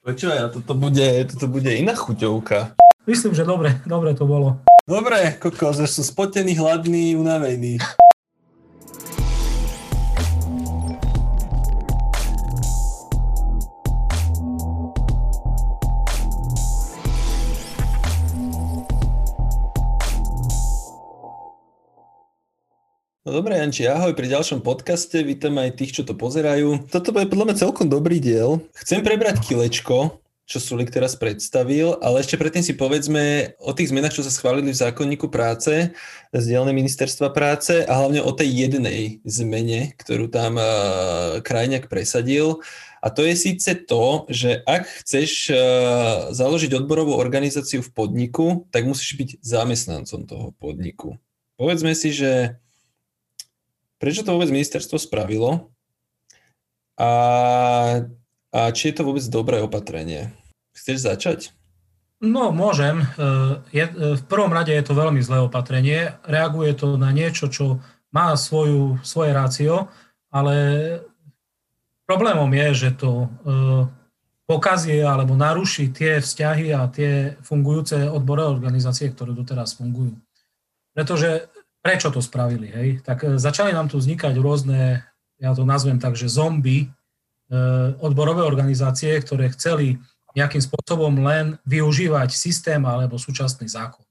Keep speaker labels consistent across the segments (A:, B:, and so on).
A: Ja, toto bude, toto bude iná chuťovka.
B: Myslím, že dobre, dobre to bolo.
A: Dobre, kokos, že sú spotení, hladní, unavení. No dobre, Janči, ahoj pri ďalšom podcaste, vítam aj tých, čo to pozerajú. Toto bude podľa mňa celkom dobrý diel. Chcem prebrať kilečko, čo Sulik teraz predstavil, ale ešte predtým si povedzme o tých zmenách, čo sa schválili v zákonníku práce z dielne ministerstva práce a hlavne o tej jednej zmene, ktorú tam uh, Krajňák presadil. A to je síce to, že ak chceš uh, založiť odborovú organizáciu v podniku, tak musíš byť zamestnancom toho podniku. Povedzme si, že Prečo to vôbec ministerstvo spravilo? A, a či je to vôbec dobré opatrenie? Chceš začať?
B: No, môžem. E, je, e, v prvom rade je to veľmi zlé opatrenie. Reaguje to na niečo, čo má svoju, svoje rácio, ale problémom je, že to e, pokazie alebo naruší tie vzťahy a tie fungujúce odborové organizácie, ktoré doteraz fungujú. Pretože prečo to spravili, hej? Tak e, začali nám tu vznikať rôzne, ja to nazvem tak, že zombie, odborové organizácie, ktoré chceli nejakým spôsobom len využívať systém alebo súčasný zákon.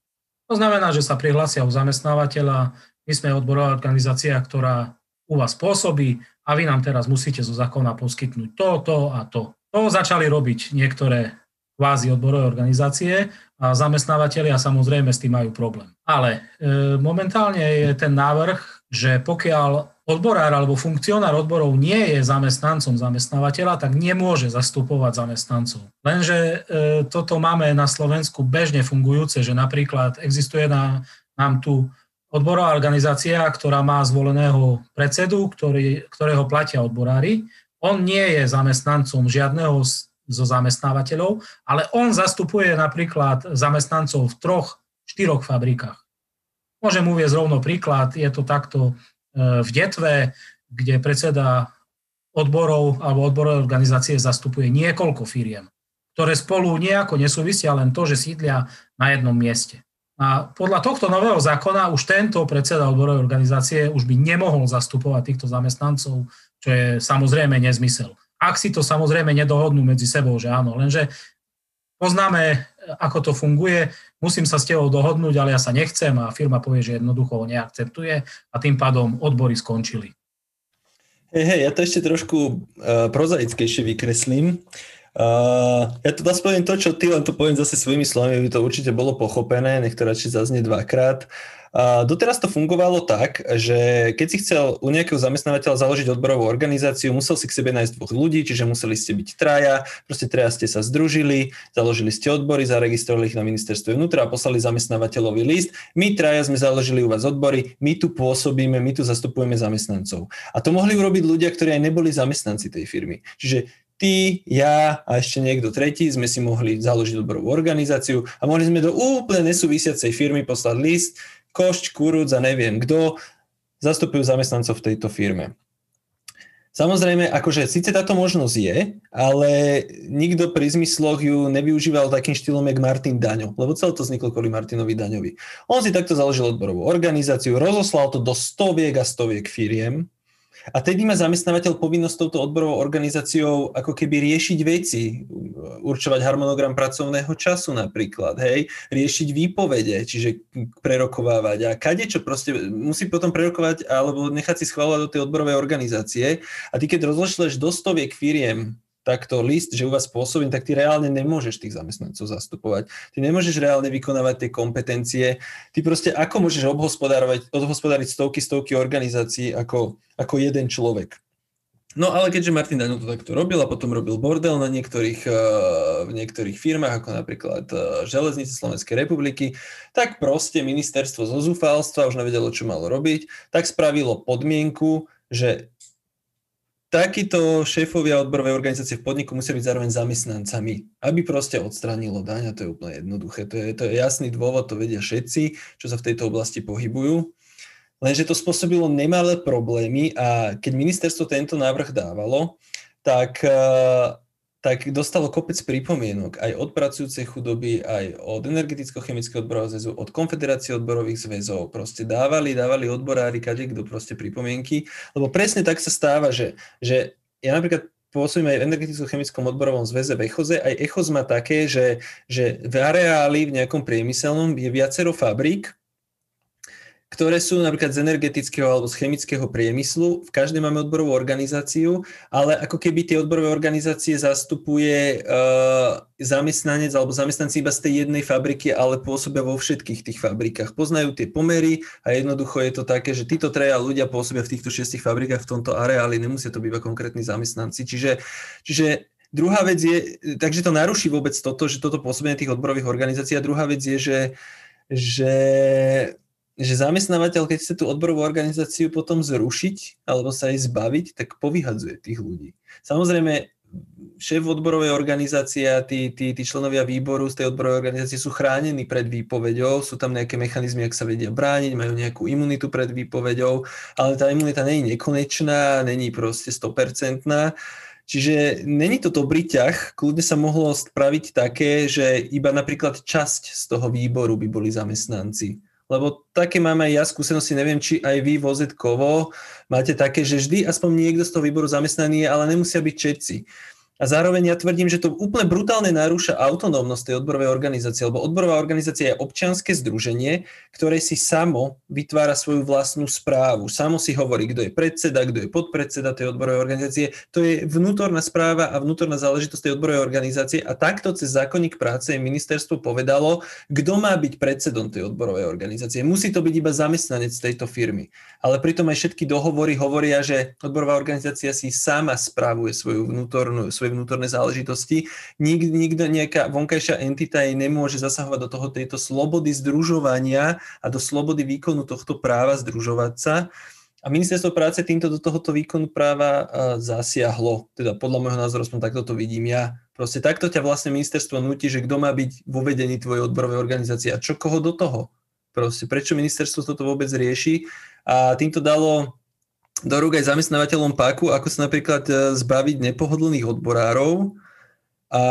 B: To znamená, že sa prihlásia u zamestnávateľa, my sme odborová organizácia, ktorá u vás pôsobí a vy nám teraz musíte zo zákona poskytnúť to, to a to. To začali robiť niektoré kvázi odborové organizácie a zamestnávateľia samozrejme s tým majú problém. Ale e, momentálne je ten návrh, že pokiaľ odborár alebo funkcionár odborov nie je zamestnancom zamestnávateľa, tak nemôže zastupovať zamestnancov. Lenže e, toto máme na Slovensku bežne fungujúce, že napríklad existuje na, nám tu odborová organizácia, ktorá má zvoleného predsedu, ktorý, ktorého platia odborári. On nie je zamestnancom žiadneho z so zamestnávateľov, ale on zastupuje napríklad zamestnancov v troch, štyroch fabrikách. Môžem uvieť rovno príklad, je to takto e, v Detve, kde predseda odborov alebo odborové organizácie zastupuje niekoľko firiem, ktoré spolu nejako nesúvisia, len to, že sídlia na jednom mieste. A podľa tohto nového zákona už tento predseda odborovej organizácie už by nemohol zastupovať týchto zamestnancov, čo je samozrejme nezmysel. Ak si to samozrejme nedohodnú medzi sebou, že áno, lenže poznáme, ako to funguje, musím sa s tebou dohodnúť, ale ja sa nechcem a firma povie, že jednoducho ho neakceptuje a tým pádom odbory skončili.
A: Hej, hej, ja to ešte trošku uh, prozaickejšie vykreslím. Uh, ja to poviem to, čo ty, len to poviem zase svojimi slovami, by to určite bolo pochopené, nech to radšej zaznie dvakrát. Uh, Doteraz to fungovalo tak, že keď si chcel u nejakého zamestnávateľa založiť odborovú organizáciu, musel si k sebe nájsť dvoch ľudí, čiže museli ste byť traja, proste traja ste sa združili, založili ste odbory, zaregistrovali ich na ministerstve vnútra a poslali zamestnávateľový list. My traja sme založili u vás odbory, my tu pôsobíme, my tu zastupujeme zamestnancov. A to mohli urobiť ľudia, ktorí aj neboli zamestnanci tej firmy. Čiže ty, ja a ešte niekto tretí sme si mohli založiť odborovú organizáciu a mohli sme do úplne nesúvisiacej firmy poslať list, Košť, Kuruc a neviem kto zastupujú zamestnancov v tejto firme. Samozrejme, akože síce táto možnosť je, ale nikto pri zmysloch ju nevyužíval takým štýlom, jak Martin Daňo, lebo celé to vzniklo kvôli Martinovi Daňovi. On si takto založil odborovú organizáciu, rozoslal to do stoviek a stoviek firiem, a tedy má zamestnávateľ povinnosť touto odborovou organizáciou ako keby riešiť veci, určovať harmonogram pracovného času napríklad, hej, riešiť výpovede, čiže prerokovávať a kade čo proste musí potom prerokovať alebo nechať si schváľovať do tej odborovej organizácie a ty keď rozložíš do stoviek firiem takto list, že u vás pôsobím, tak ty reálne nemôžeš tých zamestnancov zastupovať. Ty nemôžeš reálne vykonávať tie kompetencie. Ty proste ako môžeš obhospodárovať, odhospodáriť stovky, stovky organizácií ako, ako jeden človek. No ale keďže Martin Daňo to takto robil a potom robil bordel na niektorých, eh, v niektorých firmách, ako napríklad eh, Železnice Slovenskej republiky, tak proste ministerstvo zo zúfalstva už nevedelo, čo malo robiť, tak spravilo podmienku, že takíto šéfovia odborovej organizácie v podniku musia byť zároveň zamestnancami, aby proste odstránilo daň a to je úplne jednoduché. To je, to je jasný dôvod, to vedia všetci, čo sa v tejto oblasti pohybujú. Lenže to spôsobilo nemalé problémy a keď ministerstvo tento návrh dávalo, tak uh, tak dostalo kopec pripomienok aj od pracujúcej chudoby, aj od energeticko-chemického odborového zväzu, od konfederácie odborových zväzov. Proste dávali, dávali odborári, kade kto proste pripomienky, lebo presne tak sa stáva, že, že ja napríklad pôsobím aj v energeticko-chemickom odborovom zväze v Echoze. Aj Echos má také, že, že v areáli v nejakom priemyselnom je viacero fabrík, ktoré sú napríklad z energetického alebo z chemického priemyslu. V každej máme odborovú organizáciu, ale ako keby tie odborové organizácie zastupuje uh, zamestnanec alebo zamestnanci iba z tej jednej fabriky, ale pôsobia vo všetkých tých fabrikách. Poznajú tie pomery a jednoducho je to také, že títo treja ľudia pôsobia v týchto šiestich fabrikách v tomto areáli, nemusia to byť iba konkrétni zamestnanci. Čiže, čiže Druhá vec je, takže to naruší vôbec toto, že toto pôsobenie tých odborových organizácií. A druhá vec je, že, že že zamestnávateľ, keď chce tú odborovú organizáciu potom zrušiť alebo sa jej zbaviť, tak povyhadzuje tých ľudí. Samozrejme, šéf odborovej organizácie a tí, tí, tí členovia výboru z tej odborovej organizácie sú chránení pred výpovedou, sú tam nejaké mechanizmy, ak sa vedia brániť, majú nejakú imunitu pred výpovedou, ale tá imunita není nekonečná, není proste 100%. Čiže není to dobrý ťah, kľudne sa mohlo spraviť také, že iba napríklad časť z toho výboru by boli zamestnanci lebo také mám aj ja skúsenosti, neviem, či aj vy vozetkovo máte také, že vždy aspoň niekto z toho výboru zamestnaný je, ale nemusia byť všetci. A zároveň ja tvrdím, že to úplne brutálne narúša autonómnosť tej odborovej organizácie, lebo odborová organizácia je občianske združenie, ktoré si samo vytvára svoju vlastnú správu. Samo si hovorí, kto je predseda, kto je podpredseda tej odborovej organizácie. To je vnútorná správa a vnútorná záležitosť tej odborovej organizácie a takto cez zákonník práce ministerstvo povedalo, kto má byť predsedom tej odborovej organizácie. Musí to byť iba zamestnanec tejto firmy. Ale pritom aj všetky dohovory hovoria, že odborová organizácia si sama spravuje svoju vnútornú, svoju svoje vnútorné záležitosti. Nik, nikto, nejaká vonkajšia entita jej nemôže zasahovať do toho tejto slobody združovania a do slobody výkonu tohto práva združovať sa. A ministerstvo práce týmto do tohoto výkonu práva zasiahlo. Teda podľa môjho názoru som takto to vidím ja. Proste takto ťa vlastne ministerstvo nutí, že kto má byť vo vedení tvojej odborovej organizácie a čo koho do toho. Proste prečo ministerstvo toto vôbec rieši. A týmto dalo do rúk aj zamestnávateľom páku, ako sa napríklad e, zbaviť nepohodlných odborárov. A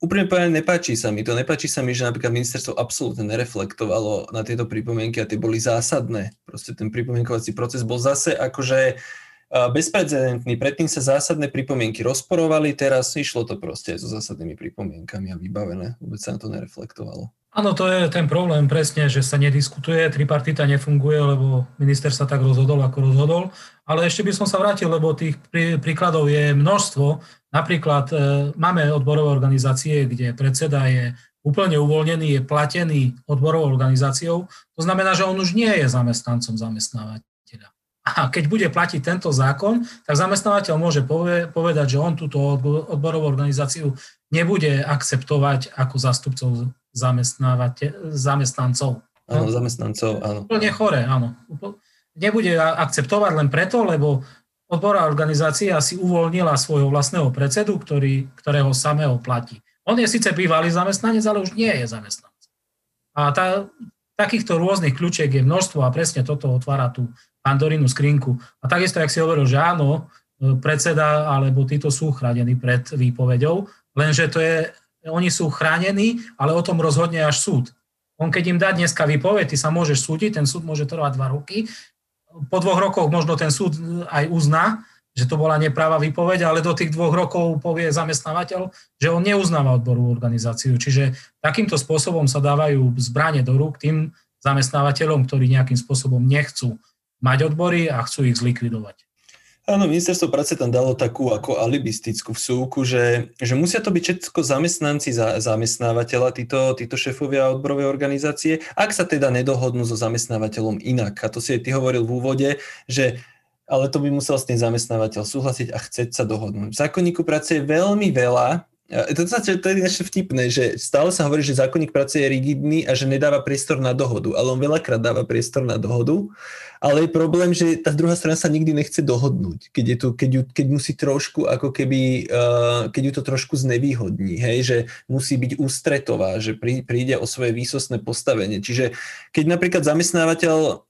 A: úprimne povedané, nepáči sa mi to. Nepáči sa mi, že napríklad ministerstvo absolútne nereflektovalo na tieto pripomienky a tie boli zásadné. Proste ten pripomienkovací proces bol zase akože bezprecedentný. Predtým sa zásadné pripomienky rozporovali, teraz išlo to proste so zásadnými pripomienkami a vybavené. Vôbec sa na to nereflektovalo.
B: Áno, to je ten problém presne, že sa nediskutuje, tripartita nefunguje, lebo minister sa tak rozhodol, ako rozhodol. Ale ešte by som sa vrátil, lebo tých príkladov je množstvo. Napríklad e, máme odborové organizácie, kde predseda je úplne uvoľnený, je platený odborovou organizáciou. To znamená, že on už nie je zamestnancom zamestnávateľa. A keď bude platiť tento zákon, tak zamestnávateľ môže povedať, že on túto odborovú organizáciu nebude akceptovať ako zastupcov zamestnancov.
A: Áno, zamestnancov, áno.
B: Úplne chore, áno. Nebude akceptovať len preto, lebo odborová organizácia si uvoľnila svojho vlastného predsedu, ktorý, ktorého samého platí. On je síce bývalý zamestnanec, ale už nie je zamestnanec. A tá, takýchto rôznych kľúčiek je množstvo a presne toto otvára tú pandorínu skrinku. A takisto, ak si hovoril, že áno, predseda alebo títo sú chránení pred výpovedou, lenže to je oni sú chránení, ale o tom rozhodne až súd. On keď im dá dneska výpoveď, ty sa môžeš súdiť, ten súd môže trvať dva roky. Po dvoch rokoch možno ten súd aj uzná, že to bola nepráva výpoveď, ale do tých dvoch rokov povie zamestnávateľ, že on neuznáva odboru organizáciu. Čiže takýmto spôsobom sa dávajú zbranie do rúk tým zamestnávateľom, ktorí nejakým spôsobom nechcú mať odbory a chcú ich zlikvidovať.
A: Áno, ministerstvo práce tam dalo takú ako alibistickú vsúku, že, že musia to byť všetko zamestnanci za, zamestnávateľa, títo, títo šéfovia odborovej organizácie, ak sa teda nedohodnú so zamestnávateľom inak. A to si aj ty hovoril v úvode, že ale to by musel s tým zamestnávateľ súhlasiť a chceť sa dohodnúť. V zákonníku práce je veľmi veľa to, to, to je ešte vtipné, že stále sa hovorí, že zákonník práce je rigidný a že nedáva priestor na dohodu, ale on veľakrát dáva priestor na dohodu, ale je problém, že tá druhá strana sa nikdy nechce dohodnúť, keď, je tu, keď, ju, keď musí trošku, ako keby, uh, keď ju to trošku znevýhodní, hej, že musí byť ústretová, že prí, príde o svoje výsostné postavenie. Čiže keď napríklad zamestnávateľ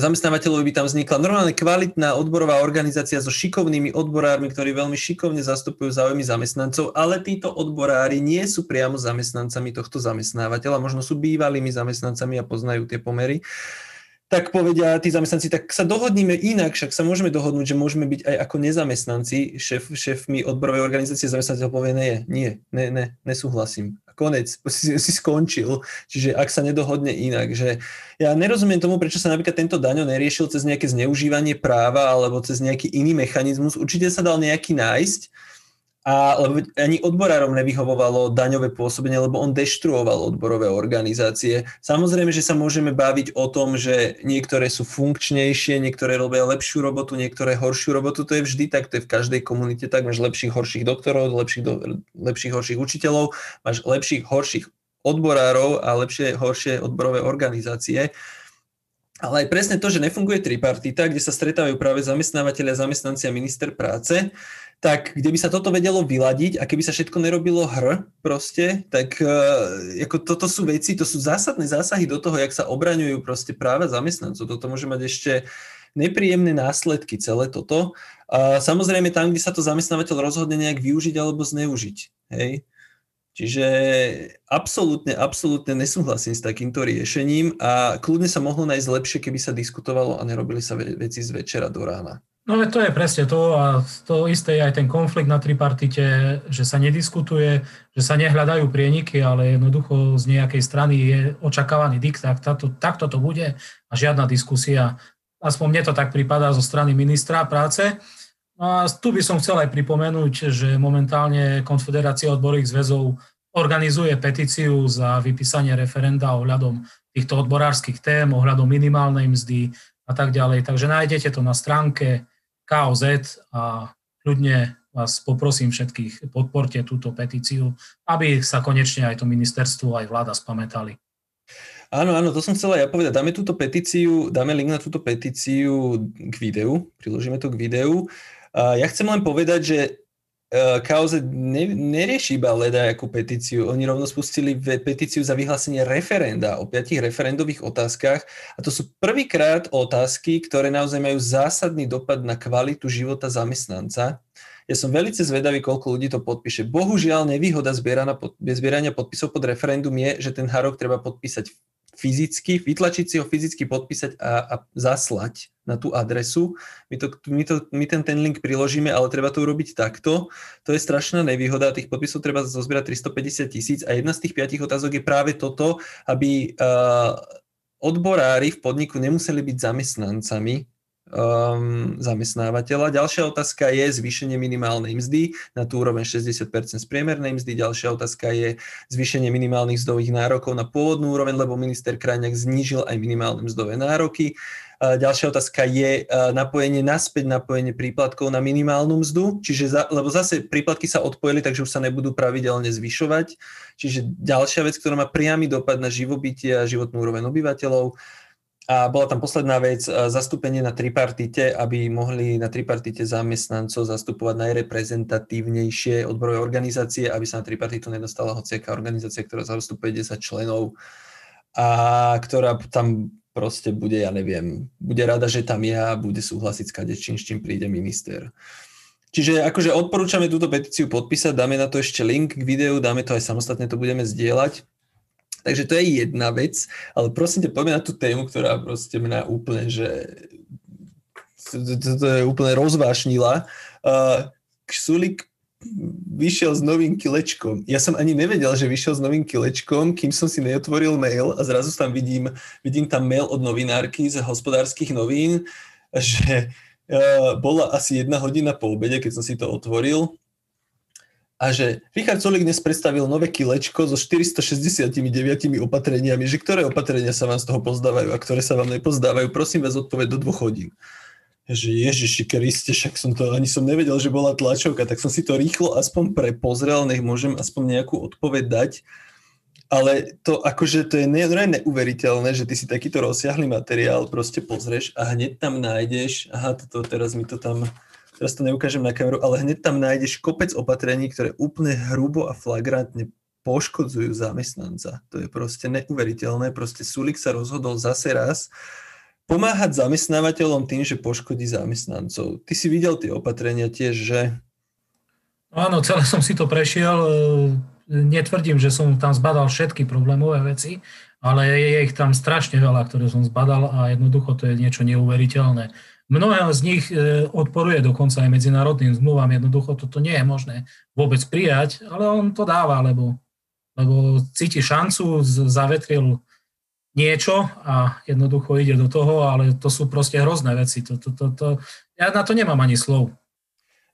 A: zamestnávateľovi by tam vznikla normálne kvalitná odborová organizácia so šikovnými odborármi, ktorí veľmi šikovne zastupujú záujmy zamestnancov, ale títo odborári nie sú priamo zamestnancami tohto zamestnávateľa, možno sú bývalými zamestnancami a poznajú tie pomery tak povedia tí zamestnanci, tak sa dohodníme inak, však sa môžeme dohodnúť, že môžeme byť aj ako nezamestnanci, šéf, šéfmi odborovej organizácie, zamestnateľ povie, nie, nie, ne, ne, nesúhlasím. Konec, si, si skončil. Čiže ak sa nedohodne inak, že ja nerozumiem tomu, prečo sa napríklad tento daňo neriešil cez nejaké zneužívanie práva alebo cez nejaký iný mechanizmus. Určite sa dal nejaký nájsť, a lebo ani odborárom nevyhovovalo daňové pôsobenie, lebo on deštruoval odborové organizácie. Samozrejme, že sa môžeme baviť o tom, že niektoré sú funkčnejšie, niektoré robia lepšiu robotu, niektoré horšiu robotu. To je vždy tak, to je v každej komunite tak. Máš lepších, horších doktorov, lepších, do, lepších, horších učiteľov, máš lepších, horších odborárov a lepšie, horšie odborové organizácie. Ale aj presne to, že nefunguje tripartita, kde sa stretávajú práve zamestnávateľia, zamestnanci a minister práce, tak kde by sa toto vedelo vyladiť a keby sa všetko nerobilo hr proste, tak uh, ako toto sú veci, to sú zásadné zásahy do toho, jak sa obraňujú proste práva zamestnancov. Toto môže mať ešte nepríjemné následky celé toto. A samozrejme tam, kde sa to zamestnávateľ rozhodne nejak využiť alebo zneužiť. Hej? Čiže absolútne, absolútne nesúhlasím s takýmto riešením a kľudne sa mohlo nájsť lepšie, keby sa diskutovalo a nerobili sa veci z večera do rána.
B: No to je presne to a to isté je aj ten konflikt na tripartite, že sa nediskutuje, že sa nehľadajú prieniky, ale jednoducho z nejakej strany je očakávaný diktát, takto, to bude a žiadna diskusia. Aspoň mne to tak prípada zo strany ministra práce. No a tu by som chcel aj pripomenúť, že momentálne Konfederácia odborových zväzov organizuje petíciu za vypísanie referenda ohľadom týchto odborárskych tém, ohľadom minimálnej mzdy a tak ďalej. Takže nájdete to na stránke KOZ a ľudne vás poprosím všetkých, podporte túto petíciu, aby sa konečne aj to ministerstvo, aj vláda spamätali.
A: Áno, áno, to som chcela ja povedať. Dáme túto petíciu, dáme link na túto petíciu k videu, priložíme to k videu. Ja chcem len povedať, že kauze ne, nerieši iba leda ako petíciu. Oni rovno spustili petíciu za vyhlásenie referenda o piatich referendových otázkach a to sú prvýkrát otázky, ktoré naozaj majú zásadný dopad na kvalitu života zamestnanca. Ja som veľmi zvedavý, koľko ľudí to podpíše. Bohužiaľ, nevýhoda zbierania podpisov pod referendum je, že ten hárok treba podpísať fyzicky, vytlačiť si ho fyzicky, podpísať a, a zaslať na tú adresu. My, to, my, to, my ten, ten link priložíme, ale treba to urobiť takto. To je strašná nevýhoda. Tých podpisov treba zozbierať 350 tisíc a jedna z tých piatich otázok je práve toto, aby uh, odborári v podniku nemuseli byť zamestnancami um, zamestnávateľa. Ďalšia otázka je zvýšenie minimálnej mzdy na tú úroveň 60% z priemernej mzdy. Ďalšia otázka je zvýšenie minimálnych mzdových nárokov na pôvodnú úroveň, lebo minister Krajňák znížil aj minimálne mzdové nároky. Ďalšia otázka je napojenie naspäť, napojenie príplatkov na minimálnu mzdu, čiže za, lebo zase príplatky sa odpojili, takže už sa nebudú pravidelne zvyšovať. Čiže ďalšia vec, ktorá má priamy dopad na živobytie a životnú úroveň obyvateľov. A bola tam posledná vec, zastúpenie na tripartite, aby mohli na tripartite zamestnancov zastupovať najreprezentatívnejšie odborové organizácie, aby sa na tripartitu nedostala hociaká organizácia, ktorá zastupuje 10 členov a ktorá tam proste bude, ja neviem, bude rada, že tam ja, bude súhlasiť s kadečím, s čím príde minister. Čiže akože odporúčame túto petíciu podpísať, dáme na to ešte link k videu, dáme to aj samostatne, to budeme zdieľať. Takže to je jedna vec, ale prosím ťa, poďme na tú tému, ktorá proste mňa úplne, že to, je úplne rozvášnila. Uh, Ksulik vyšiel s novým kilečkom. Ja som ani nevedel, že vyšiel s novým kilečkom, kým som si neotvoril mail a zrazu tam vidím, vidím tam mail od novinárky z hospodárskych novín, že uh, bola asi jedna hodina po obede, keď som si to otvoril a že Richard Solik dnes predstavil nové kilečko so 469 opatreniami, že ktoré opatrenia sa vám z toho pozdávajú a ktoré sa vám nepozdávajú, prosím vás odpoveď do dvoch hodín. Že Ježiši Kriste, však som to, ani som nevedel, že bola tlačovka, tak som si to rýchlo aspoň prepozrel, nech môžem aspoň nejakú odpoveď dať. Ale to akože to je neuveriteľné, že ty si takýto rozsiahly materiál proste pozrieš a hneď tam nájdeš, aha, toto teraz mi to tam teraz to neukážem na kameru, ale hneď tam nájdeš kopec opatrení, ktoré úplne hrubo a flagrantne poškodzujú zamestnanca. To je proste neuveriteľné. Proste Sulik sa rozhodol zase raz pomáhať zamestnávateľom tým, že poškodí zamestnancov. Ty si videl tie opatrenia tiež, že?
B: Áno, celé som si to prešiel. E, netvrdím, že som tam zbadal všetky problémové veci, ale je ich tam strašne veľa, ktoré som zbadal a jednoducho to je niečo neuveriteľné. Mnohé z nich e, odporuje dokonca aj medzinárodným zmluvám. Jednoducho toto nie je možné vôbec prijať, ale on to dáva, lebo, lebo cíti šancu, zavetril niečo a jednoducho ide do toho, ale to sú proste hrozné veci. To, to, to, to, ja na to nemám ani slov.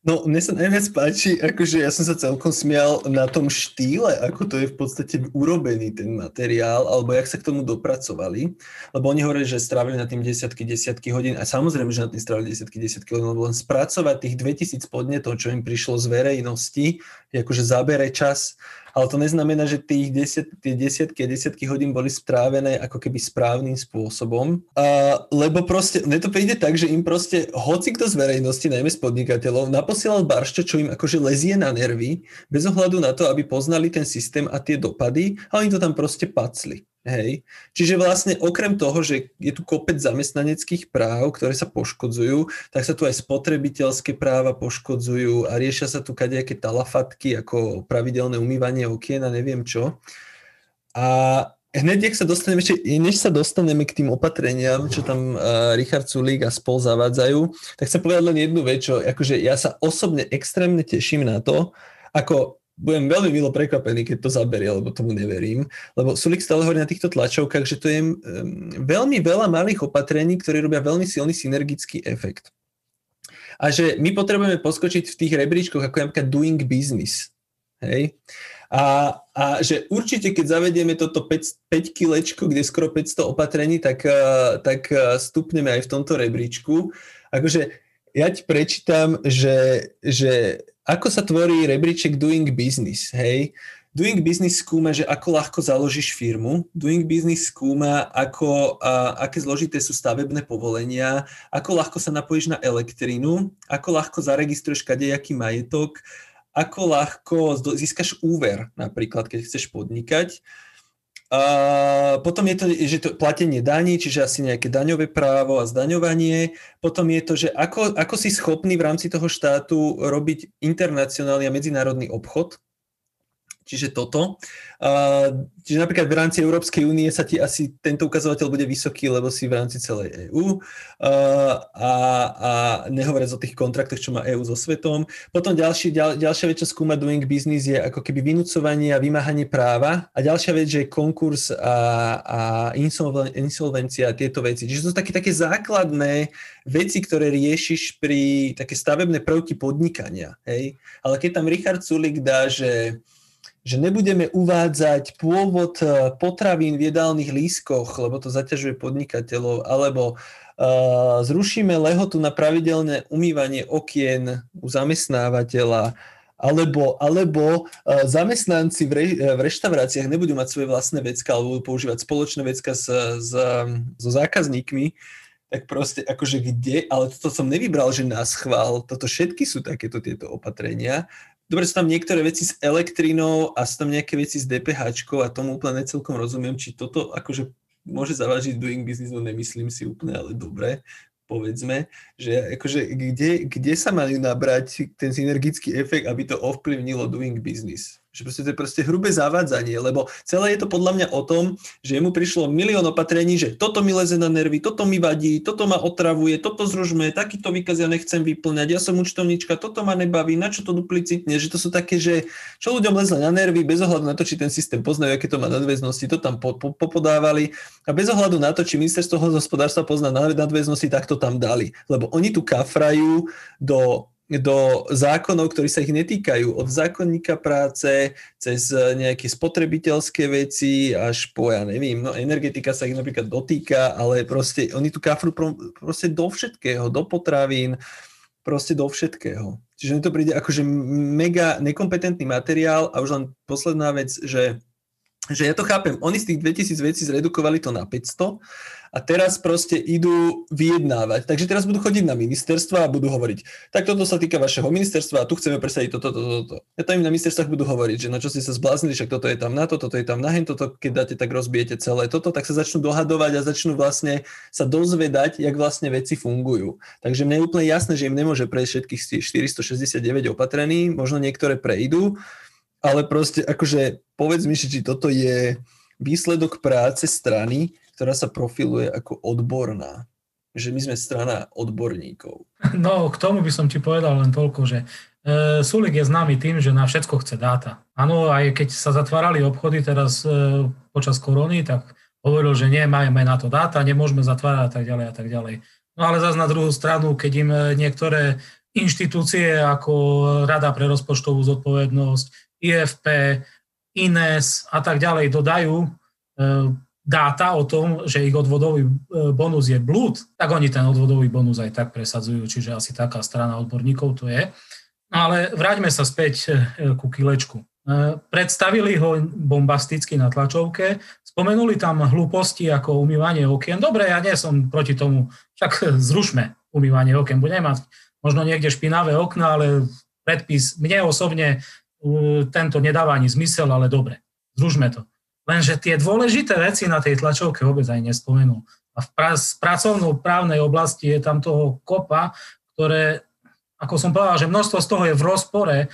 A: No, mne sa najviac páči, akože ja som sa celkom smial na tom štýle, ako to je v podstate urobený ten materiál, alebo jak sa k tomu dopracovali. Lebo oni hovorili, že strávili na tým desiatky, desiatky hodín a samozrejme, že na tým strávili desiatky, desiatky hodín, lebo len spracovať tých 2000 podnetov, čo im prišlo z verejnosti, akože zabere čas ale to neznamená, že tých desiat, tie desiatky a desiatky hodín boli strávené ako keby správnym spôsobom. A, lebo proste, mne to príde tak, že im proste hoci kto z verejnosti, najmä z podnikateľov, naposielal baršťo, čo im akože lezie na nervy, bez ohľadu na to, aby poznali ten systém a tie dopady, a oni to tam proste pacli. Hej. Čiže vlastne okrem toho, že je tu kopec zamestnaneckých práv, ktoré sa poškodzujú, tak sa tu aj spotrebiteľské práva poškodzujú a riešia sa tu kadejaké talafatky ako pravidelné umývanie okien a neviem čo. A hneď, sa dostaneme, než sa dostaneme k tým opatreniam, čo tam uh, Richard Sulík a spol zavádzajú, tak chcem povedať len jednu vec, čo akože ja sa osobne extrémne teším na to, ako budem veľmi milo prekvapený, keď to zaberie, lebo tomu neverím. Lebo Sulik stále hovorí na týchto tlačovkách, že to je um, veľmi veľa malých opatrení, ktoré robia veľmi silný synergický efekt. A že my potrebujeme poskočiť v tých rebríčkoch, ako je napríklad doing business. Hej? A, a že určite, keď zavedieme toto 5, 5 kilečko, kde je skoro 500 opatrení, tak, tak stupneme aj v tomto rebríčku. Akože ja ti prečítam, že, že ako sa tvorí rebríček Doing Business, hej? Doing Business skúma, že ako ľahko založíš firmu. Doing Business skúma, ako, a, aké zložité sú stavebné povolenia, ako ľahko sa napojíš na elektrínu, ako ľahko zaregistruješ kadejaký majetok, ako ľahko získaš úver, napríklad, keď chceš podnikať. Potom je to, že to platenie daní, čiže asi nejaké daňové právo a zdaňovanie. Potom je to, že ako, ako si schopný v rámci toho štátu robiť internacionálny a medzinárodný obchod, čiže toto. Čiže napríklad v rámci Európskej únie sa ti asi tento ukazovateľ bude vysoký, lebo si v rámci celej EÚ a, a nehovoriac o tých kontraktoch, čo má EÚ so svetom. Potom ďalší, ďal, ďalšia vec, čo skúma Doing Business je ako keby vynúcovanie a vymáhanie práva a ďalšia vec, že je konkurs a, a insolvencia a tieto veci. Čiže to sú také, také základné veci, ktoré riešiš pri také stavebné prvky podnikania. Hej? Ale keď tam Richard Sulik dá, že že nebudeme uvádzať pôvod e, potravín v jedálnych lískoch, lebo to zaťažuje podnikateľov, alebo uh, zrušíme lehotu na pravidelné umývanie okien u zamestnávateľa, alebo, alebo uh, zamestnanci v, re, v reštauráciách nebudú mať svoje vlastné vecka, alebo budú používať spoločné vecka s, s, so zákazníkmi, tak proste akože kde, ale toto som nevybral, že nás chvál, toto všetky sú takéto tieto opatrenia dobre, sú tam niektoré veci s elektrinou a sú tam nejaké veci s DPH a tomu úplne celkom rozumiem, či toto akože môže zavážiť doing business, no nemyslím si úplne, ale dobre, povedzme, že akože kde, kde sa majú nabrať ten synergický efekt, aby to ovplyvnilo doing business? Že proste to je proste hrubé zavádzanie, lebo celé je to podľa mňa o tom, že mu prišlo milión opatrení, že toto mi leze na nervy, toto mi vadí, toto ma otravuje, toto zružme, takýto výkaz ja nechcem vyplňať, ja som účtovníčka, toto ma nebaví, na čo to duplicitne, že to sú také, že čo ľuďom lezle na nervy, bez ohľadu na to, či ten systém poznajú, aké to má nadväznosti, to tam popodávali. A bez ohľadu na to, či ministerstvo hospodárstva pozná nadväznosti, tak to tam dali, lebo oni tu kafrajú do do zákonov, ktorí sa ich netýkajú. Od zákonníka práce cez nejaké spotrebiteľské veci až po, ja neviem, no energetika sa ich napríklad dotýka, ale proste oni tu kafru proste do všetkého, do potravín, proste do všetkého. Čiže mi to príde akože mega nekompetentný materiál a už len posledná vec, že že ja to chápem, oni z tých 2000 vecí zredukovali to na 500 a teraz proste idú vyjednávať. Takže teraz budú chodiť na ministerstva a budú hovoriť, tak toto sa týka vašeho ministerstva a tu chceme presadiť toto, toto, toto. Ja to im na ministerstvách budú hovoriť, že na čo ste sa zbláznili, však toto je tam na to, toto je tam na hen, toto keď dáte, tak rozbijete celé toto, tak sa začnú dohadovať a začnú vlastne sa dozvedať, jak vlastne veci fungujú. Takže mne je úplne jasné, že im nemôže prejsť všetkých 469 opatrení, možno niektoré prejdú, ale proste akože povedz mi, či toto je výsledok práce strany, ktorá sa profiluje ako odborná. Že my sme strana odborníkov.
B: No, k tomu by som ti povedal len toľko, že e, Sulik je známy tým, že na všetko chce dáta. Áno, aj keď sa zatvárali obchody teraz e, počas korony, tak hovoril, že nie, máme na to dáta, nemôžeme zatvárať a tak ďalej a tak ďalej. No ale zase na druhú stranu, keď im e, niektoré inštitúcie ako Rada pre rozpočtovú zodpovednosť, IFP, INES a tak ďalej dodajú e, dáta o tom, že ich odvodový e, bonus je blúd, tak oni ten odvodový bonus aj tak presadzujú, čiže asi taká strana odborníkov to je. No ale vráťme sa späť e, ku kilečku. Predstavili ho bombasticky na tlačovke, spomenuli tam hlúposti ako umývanie okien. Dobre, ja nie som proti tomu, však zrušme umývanie okien. Budeme mať možno niekde špinavé okna, ale predpis mne osobne tento nedáva ani zmysel, ale dobre, zružme to. Lenže tie dôležité veci na tej tlačovke vôbec aj nespomenú. A v pra- pracovnou právnej oblasti je tam toho kopa, ktoré, ako som povedal, že množstvo z toho je v rozpore e,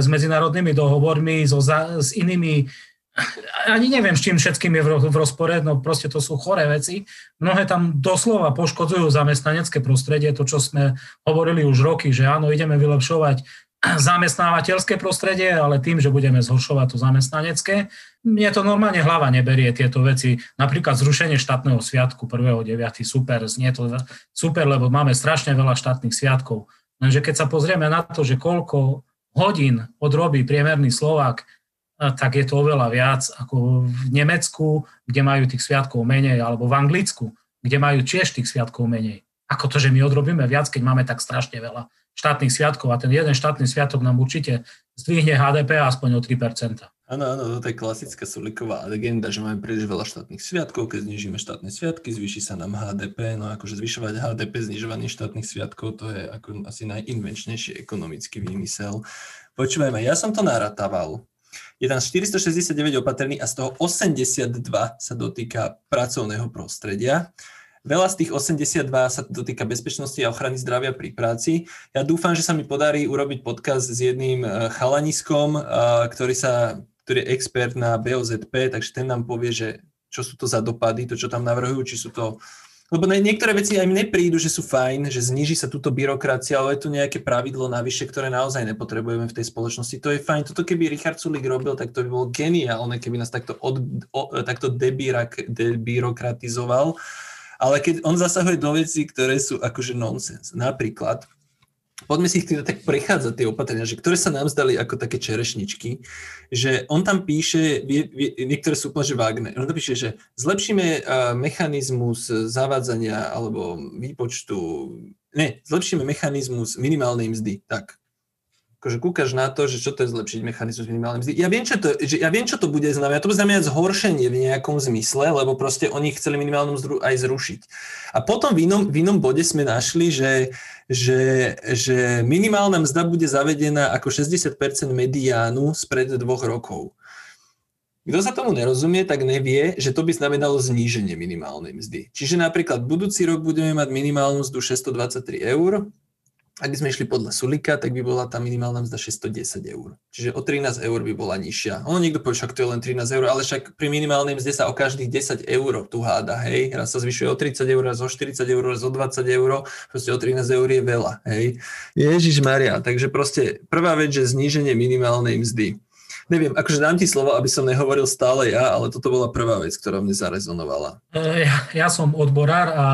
B: s medzinárodnými dohovormi, so za, s inými ani neviem, s čím všetkým je v rozpore, no proste to sú choré veci. Mnohé tam doslova poškodzujú zamestnanecké prostredie, to, čo sme hovorili už roky, že áno, ideme vylepšovať zamestnávateľské prostredie, ale tým, že budeme zhoršovať to zamestnanecké, mne to normálne hlava neberie tieto veci. Napríklad zrušenie štátneho sviatku 1.9. super, znie to super, lebo máme strašne veľa štátnych sviatkov. Lenže keď sa pozrieme na to, že koľko hodín odrobí priemerný Slovák, tak je to oveľa viac ako v Nemecku, kde majú tých sviatkov menej, alebo v Anglicku, kde majú tiež tých sviatkov menej. Ako to, že my odrobíme viac, keď máme tak strašne veľa štátnych sviatkov a ten jeden štátny sviatok nám určite zdvihne HDP aspoň o 3%.
A: Áno, áno, to je klasická Suliková legenda, že máme príliš veľa štátnych sviatkov, keď znižíme štátne sviatky, zvýši sa nám HDP, no akože zvyšovať HDP znižovaním štátnych sviatkov, to je ako asi najinvenčnejší ekonomický výmysel. Počúvajme, ja som to narataval. Je tam 469 opatrení a z toho 82 sa dotýka pracovného prostredia. Veľa z tých 82 sa dotýka bezpečnosti a ochrany zdravia pri práci. Ja dúfam, že sa mi podarí urobiť podcast s jedným eh, chalaniskom, eh, ktorý, sa, ktorý je expert na BOZP, takže ten nám povie, že čo sú to za dopady, to, čo tam navrhujú, či sú to lebo niektoré veci aj mne prídu, že sú fajn, že zniží sa túto byrokracia, ale je tu nejaké pravidlo navyše, ktoré naozaj nepotrebujeme v tej spoločnosti. To je fajn. Toto keby Richard Sulik robil, tak to by bolo geniálne, keby nás takto, od, o, takto debyrokratizoval ale keď on zasahuje do vecí, ktoré sú akože nonsens. Napríklad, poďme si ich teda tak prechádzať tie opatrenia, že ktoré sa nám zdali ako také čerešničky, že on tam píše, vie, vie, niektoré sú úplne že vágne, on tam píše, že zlepšíme mechanizmus zavádzania alebo výpočtu, ne, zlepšíme mechanizmus minimálnej mzdy, tak akože kúkaš na to, že čo to je zlepšiť mechanizmus minimálnej mzdy. Ja viem, čo to, že ja viem, čo to bude znamenať. To bude znamenať zhoršenie v nejakom zmysle, lebo proste oni chceli minimálnu mzdu aj zrušiť. A potom v inom, v inom bode sme našli, že, že, že minimálna mzda bude zavedená ako 60% mediánu spred dvoch rokov. Kto sa tomu nerozumie, tak nevie, že to by znamenalo zníženie minimálnej mzdy. Čiže napríklad budúci rok budeme mať minimálnu mzdu 623 eur, ak by sme išli podľa Sulika, tak by bola tá minimálna mzda 610 eur. Čiže o 13 eur by bola nižšia. Ono niekto povie, však to je len 13 eur, ale však pri minimálnej mzde sa o každých 10 eur tu háda, hej. Raz sa zvyšuje o 30 eur, raz o 40 eur, raz o 20 eur, proste o 13 eur je veľa, hej. Ježiš Maria, takže proste prvá vec, že zníženie minimálnej mzdy. Neviem, akože dám ti slovo, aby som nehovoril stále ja, ale toto bola prvá vec, ktorá mne zarezonovala.
B: E, ja, ja som odborár a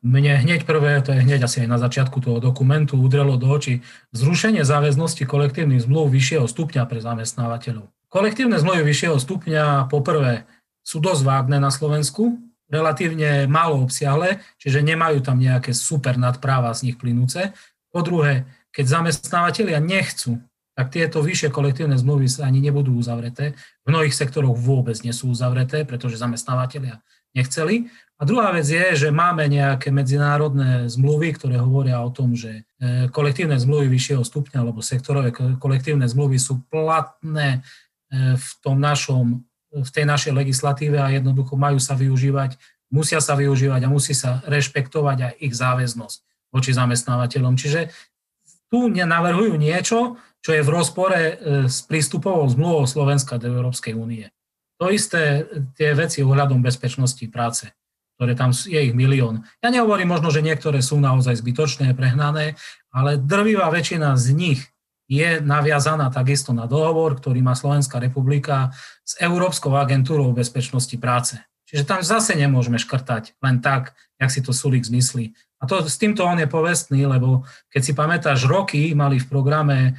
B: mne hneď prvé, to je hneď asi aj na začiatku toho dokumentu, udrelo do očí zrušenie záväznosti kolektívnych zmluv vyššieho stupňa pre zamestnávateľov. Kolektívne zmluvy vyššieho stupňa poprvé sú dosť vágne na Slovensku, relatívne málo obsiahle, čiže nemajú tam nejaké super nadpráva z nich plynúce. Po druhé, keď zamestnávateľia nechcú tak tieto vyššie kolektívne zmluvy sa ani nebudú uzavreté. V mnohých sektoroch vôbec nie sú uzavreté, pretože zamestnávateľia nechceli. A druhá vec je, že máme nejaké medzinárodné zmluvy, ktoré hovoria o tom, že e, kolektívne zmluvy vyššieho stupňa alebo sektorové kolektívne zmluvy sú platné e, v, tom našom, v tej našej legislatíve a jednoducho majú sa využívať, musia sa využívať a musí sa rešpektovať aj ich záväznosť voči zamestnávateľom. Čiže tu navrhujú niečo, čo je v rozpore e, s prístupovou zmluvou Slovenska do Európskej únie. To isté e, tie veci ohľadom bezpečnosti práce, ktoré tam je ich milión. Ja nehovorím možno, že niektoré sú naozaj zbytočné, prehnané, ale drvivá väčšina z nich je naviazaná takisto na dohovor, ktorý má Slovenská republika s Európskou agentúrou bezpečnosti práce. Čiže tam zase nemôžeme škrtať len tak, jak si to Sulik zmyslí. A to, s týmto on je povestný, lebo keď si pamätáš, roky mali v programe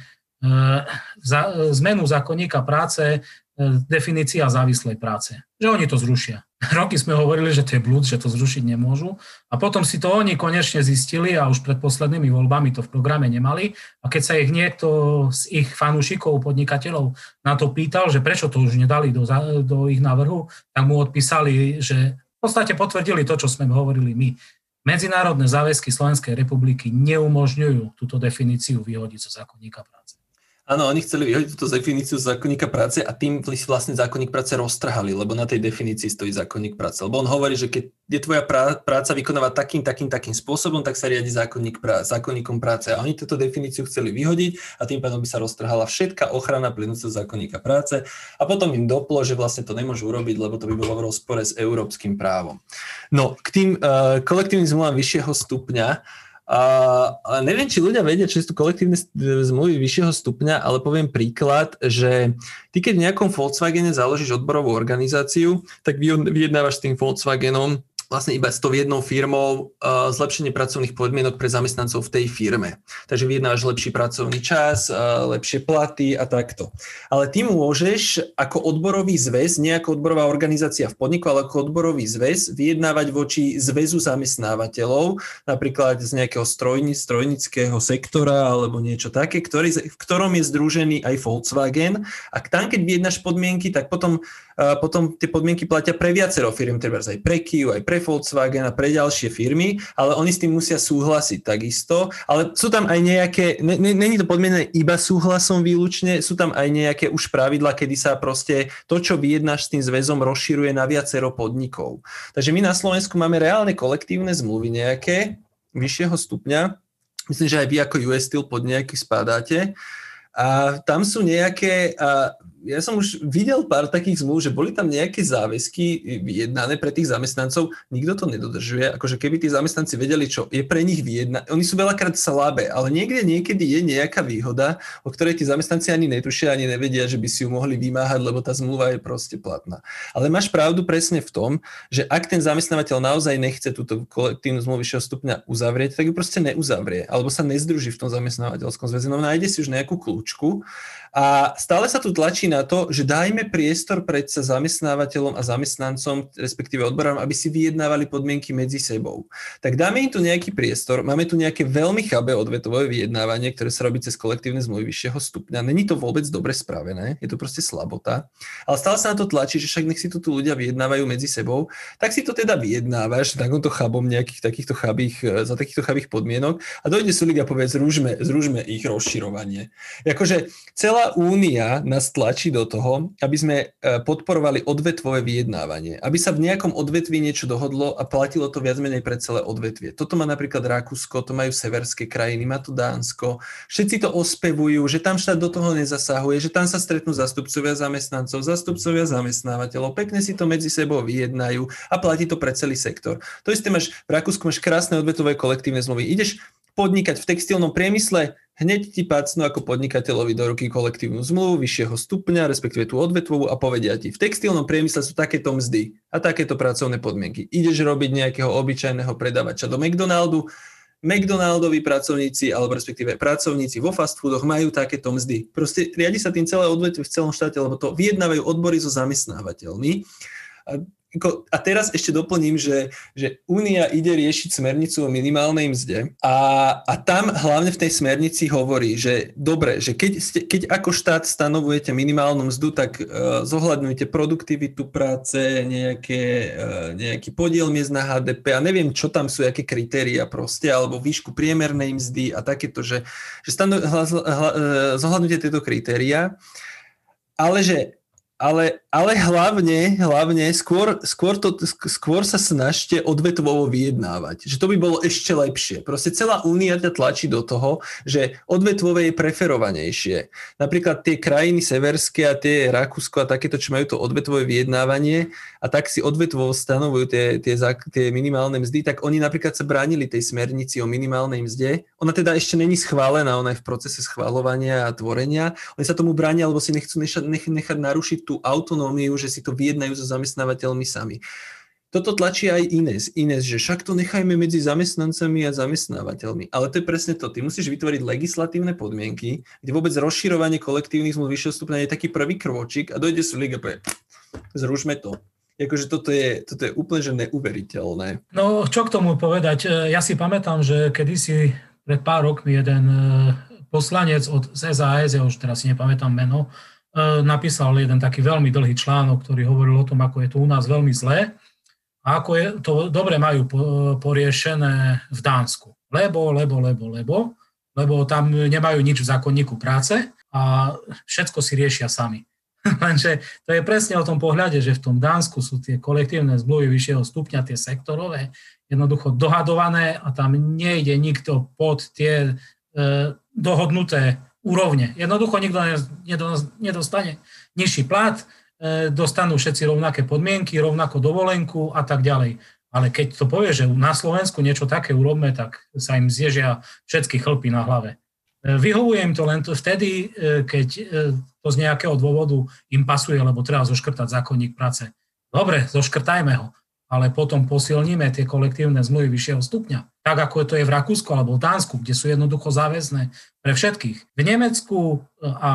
B: zmenu zákonníka práce, e, definícia závislej práce. Že oni to zrušia. Roky sme hovorili, že to je blúd, že to zrušiť nemôžu. A potom si to oni konečne zistili a už pred poslednými voľbami to v programe nemali. A keď sa ich niekto z ich fanúšikov, podnikateľov na to pýtal, že prečo to už nedali do, do ich návrhu, tak mu odpísali, že v podstate potvrdili to, čo sme hovorili my. Medzinárodné záväzky Slovenskej republiky neumožňujú túto definíciu vyhodiť zo zákonníka práce.
A: Áno, oni chceli vyhodiť túto definíciu z zákonníka práce a tým vlastne zákonník práce roztrhali, lebo na tej definícii stojí zákonník práce. Lebo on hovorí, že keď je tvoja práca vykonáva takým, takým, takým spôsobom, tak sa riadi zákonník prá- zákonníkom práce. A oni túto definíciu chceli vyhodiť a tým pádom by sa roztrhala všetká ochrana plynúca zákonníka práce. A potom im doplo, že vlastne to nemôžu urobiť, lebo to by bolo v rozpore s európskym právom. No, k tým uh, kolektívnym zmluvám vyššieho stupňa, a neviem, či ľudia vedia, čo sú kolektívne zmluvy vyššieho stupňa, ale poviem príklad, že ty keď v nejakom Volkswagene založíš odborovú organizáciu, tak vyjednávaš s tým Volkswagenom vlastne iba s tou jednou firmou uh, zlepšenie pracovných podmienok pre zamestnancov v tej firme. Takže vyjednáš lepší pracovný čas, uh, lepšie platy a takto. Ale ty môžeš ako odborový zväz, nie ako odborová organizácia v podniku, ale ako odborový zväz vyjednávať voči zväzu zamestnávateľov, napríklad z nejakého strojni, strojnického sektora alebo niečo také, ktorý, v ktorom je združený aj Volkswagen. A tam, keď vyjednáš podmienky, tak potom, potom tie podmienky platia pre viacero firm, treba aj pre Kia, aj pre Volkswagen a pre ďalšie firmy, ale oni s tým musia súhlasiť takisto. Ale sú tam aj nejaké, není to podmienené iba súhlasom výlučne, sú tam aj nejaké už pravidla, kedy sa proste to, čo vyjednáš s tým zväzom, rozširuje na viacero podnikov. Takže my na Slovensku máme reálne kolektívne zmluvy nejaké vyššieho stupňa. Myslím, že aj vy ako US Steel pod nejaký spadáte. A tam sú nejaké, a ja som už videl pár takých zmluv, že boli tam nejaké záväzky vyjednané pre tých zamestnancov, nikto to nedodržuje, akože keby tí zamestnanci vedeli, čo je pre nich vyjednané, oni sú veľakrát slabé, ale niekde niekedy je nejaká výhoda, o ktorej tí zamestnanci ani netušia, ani nevedia, že by si ju mohli vymáhať, lebo tá zmluva je proste platná. Ale máš pravdu presne v tom, že ak ten zamestnávateľ naozaj nechce túto kolektívnu zmluvu vyššieho stupňa uzavrieť, tak ju proste neuzavrie, alebo sa nezdruží v tom zamestnávateľskom zväze, no nájde si už nejakú kľúčku a stále sa tu tlačí na to, že dajme priestor predsa zamestnávateľom a zamestnancom, respektíve odborom, aby si vyjednávali podmienky medzi sebou. Tak dáme im tu nejaký priestor, máme tu nejaké veľmi chabé odvetové vyjednávanie, ktoré sa robí cez kolektívne zmluvy vyššieho stupňa. Není to vôbec dobre spravené, je to proste slabota, ale stále sa na to tlačí, že však nech si tu ľudia vyjednávajú medzi sebou, tak si to teda vyjednávaš takomto chabom nejakých takýchto chabých, e, za takýchto chabých podmienok a dojde Sulik a povie, zružme, zružme ich rozširovanie. Akože celá celá únia nás tlačí do toho, aby sme e, podporovali odvetvové vyjednávanie. Aby sa v nejakom odvetví niečo dohodlo a platilo to viac menej pre celé odvetvie. Toto má napríklad Rakúsko, to majú severské krajiny, má tu Dánsko. Všetci to ospevujú, že tam štát do toho nezasahuje, že tam sa stretnú zastupcovia zamestnancov, zastupcovia zamestnávateľov, pekne si to medzi sebou vyjednajú a platí to pre celý sektor. To isté máš, v Rakúsku máš krásne odvetové kolektívne zmluvy. Ideš podnikať v textilnom priemysle, hneď ti pacnú ako podnikateľovi do ruky kolektívnu zmluvu vyššieho stupňa, respektíve tú odvetvovú a povedia ti, v textilnom priemysle sú takéto mzdy a takéto pracovné podmienky. Ideš robiť nejakého obyčajného predávača do McDonaldu, McDonaldoví pracovníci, alebo respektíve pracovníci vo fast foodoch majú takéto mzdy. Proste riadi sa tým celé odvetvie v celom štáte, lebo to vyjednávajú odbory so zamestnávateľmi. A a teraz ešte doplním, že, že Únia ide riešiť smernicu o minimálnej mzde a, a tam hlavne v tej smernici hovorí, že dobre, že keď, ste, keď ako štát stanovujete minimálnu mzdu, tak uh, zohľadňujte produktivitu práce, nejaké, uh, nejaký podiel miest na HDP a neviem, čo tam sú, aké kritéria proste, alebo výšku priemernej mzdy a takéto, že, že stano, hla, hla, hla, zohľadňujte tieto kritéria, ale že ale, ale hlavne, hlavne skôr, skôr, to, skôr sa snažte odvetvovo vyjednávať. Že to by bolo ešte lepšie. Proste celá únia ťa tlačí do toho, že odvetvové je preferovanejšie. Napríklad tie krajiny severské a tie Rakúsko a takéto, čo majú to odvetvové vyjednávanie a tak si odvetvovo stanovujú tie, tie, tie minimálne mzdy, tak oni napríklad sa bránili tej smernici o minimálnej mzde. Ona teda ešte není schválená, ona je v procese schváľovania a tvorenia. Oni sa tomu bránia, alebo si nechcú nechať, nechať, nechať narušiť tú autonómiu, že si to vyjednajú so zamestnávateľmi sami. Toto tlačí aj Ines. Ines, že však to nechajme medzi zamestnancami a zamestnávateľmi. Ale to je presne to. Ty musíš vytvoriť legislatívne podmienky, kde vôbec rozširovanie kolektívnych zmluv vyššieho stupňa je taký prvý krvočik a dojde sú liga zrušme to. Jakože toto je, toto je úplne že neuveriteľné.
B: No, čo k tomu povedať? Ja si pamätám, že kedysi pred pár rokmi jeden eh, poslanec od SAS, ja už teraz si nepamätám meno, E, napísal jeden taký veľmi dlhý článok, ktorý hovoril o tom, ako je to u nás veľmi zlé a ako je to dobre majú poriešené v Dánsku. Lebo, lebo, lebo, lebo, lebo tam nemajú nič v zákonníku práce a všetko si riešia sami. Lenže to je presne o tom pohľade, že v tom Dánsku sú tie kolektívne zmluvy vyššieho stupňa, tie sektorové, jednoducho dohadované a tam nejde nikto pod tie e, dohodnuté úrovne. Jednoducho nikto nedostane nižší plat, e, dostanú všetci rovnaké podmienky, rovnako dovolenku a tak ďalej. Ale keď to povie, že na Slovensku niečo také urobme, tak sa im zježia všetky chlpy na hlave. E, vyhovuje im to len to vtedy, e, keď to z nejakého dôvodu im pasuje, lebo treba zoškrtať zákonník práce. Dobre, zoškrtajme ho ale potom posilníme tie kolektívne zmluvy vyššieho stupňa. Tak ako to je v Rakúsku alebo v Dánsku, kde sú jednoducho záväzné pre všetkých. V Nemecku e, a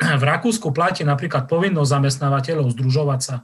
B: v Rakúsku platí napríklad povinnosť zamestnávateľov združovať sa e,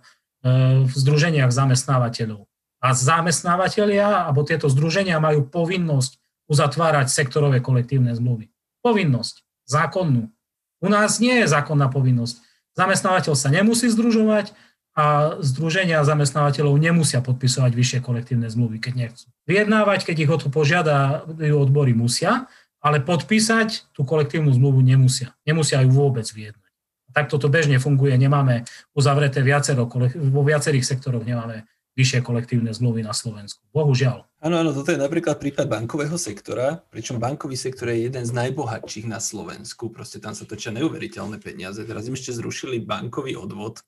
B: v združeniach zamestnávateľov. A zamestnávateľia alebo tieto združenia majú povinnosť uzatvárať sektorové kolektívne zmluvy. Povinnosť, zákonnú. U nás nie je zákonná povinnosť. Zamestnávateľ sa nemusí združovať, a združenia zamestnávateľov nemusia podpisovať vyššie kolektívne zmluvy, keď nechcú. Vyjednávať, keď ich o to požiadajú odbory, musia, ale podpísať tú kolektívnu zmluvu nemusia. Nemusia ju vôbec vyjednať. Takto to bežne funguje, nemáme uzavreté viacero, vo viacerých sektoroch nemáme vyššie kolektívne zmluvy na Slovensku. Bohužiaľ.
A: Áno, áno, toto je napríklad prípad bankového sektora, pričom bankový sektor je jeden z najbohatších na Slovensku. Proste tam sa točia neuveriteľné peniaze. Teraz im ešte zrušili bankový odvod,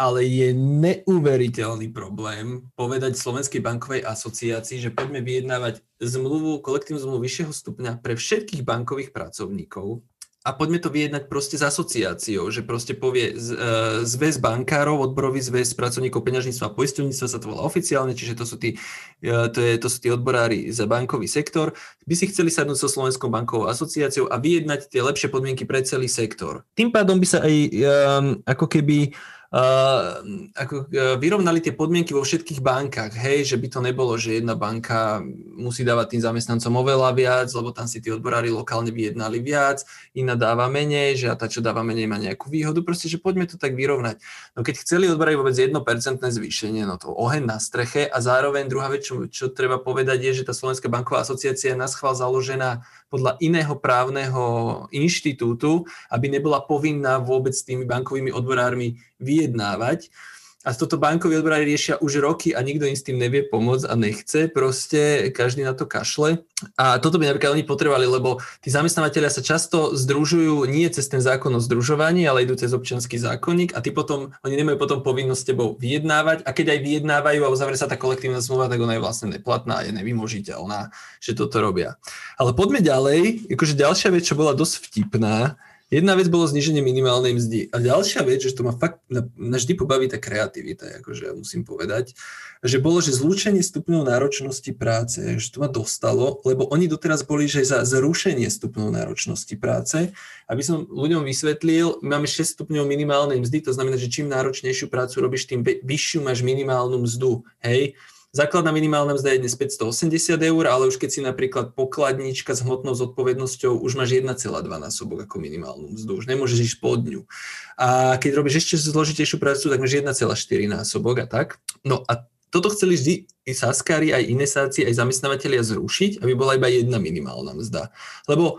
A: ale je neuveriteľný problém povedať Slovenskej bankovej asociácii, že poďme vyjednávať zmluvu, kolektívnu zmluvu vyššieho stupňa pre všetkých bankových pracovníkov a poďme to vyjednať proste s asociáciou, že proste povie z, uh, zväz bankárov, odborový zväz pracovníkov peňažníctva a poisťovníctva sa to volá oficiálne, čiže to sú, tí, uh, to, je, to sú tí odborári za bankový sektor, by si chceli sadnúť so Slovenskou bankovou asociáciou a vyjednať tie lepšie podmienky pre celý sektor. Tým pádom by sa aj um, ako keby ako vyrovnali tie podmienky vo všetkých bankách, hej, že by to nebolo, že jedna banka musí dávať tým zamestnancom oveľa viac, lebo tam si tí odborári lokálne vyjednali viac, iná dáva menej, že a tá, čo dáva menej, má nejakú výhodu, proste, že poďme to tak vyrovnať. No keď chceli odborári vôbec 1% zvýšenie, no to oheň na streche a zároveň druhá vec, čo, čo treba povedať je, že tá Slovenská banková asociácia je na schvál založená podľa iného právneho inštitútu, aby nebola povinná vôbec s tými bankovými odborármi vyjednávať. A toto bankoví odborári riešia už roky a nikto im s tým nevie pomôcť a nechce, proste každý na to kašle. A toto by napríklad oni potrebovali, lebo tí zamestnávateľia sa často združujú nie cez ten zákon o združovaní, ale idú cez občianský zákonník a tí potom, oni nemajú potom povinnosť s tebou vyjednávať a keď aj vyjednávajú a uzavrie sa tá kolektívna zmluva, tak ona je vlastne neplatná a je nevymožiteľná, že toto robia. Ale poďme ďalej, akože ďalšia vec, čo bola dosť vtipná, Jedna vec bolo zniženie minimálnej mzdy. A ďalšia vec, že to ma fakt vždy pobaví tá kreativita, akože ja musím povedať, že bolo, že zlúčenie stupňov náročnosti práce, že to ma dostalo, lebo oni doteraz boli, že za zrušenie stupňov náročnosti práce. Aby som ľuďom vysvetlil, máme 6 stupňov minimálnej mzdy, to znamená, že čím náročnejšiu prácu robíš, tým vyššiu máš minimálnu mzdu. Hej, Základná minimálna mzda je dnes 580 eur, ale už keď si napríklad pokladnička s hmotnou zodpovednosťou, už máš 1,2 násobok ako minimálnu mzdu, už nemôžeš ísť pod ňu. A keď robíš ešte zložitejšiu prácu, tak máš 1,4 násobok a tak. No a toto chceli vždy i Saskari, aj Inesáci, aj zamestnávateľia zrušiť, aby bola iba jedna minimálna mzda. Lebo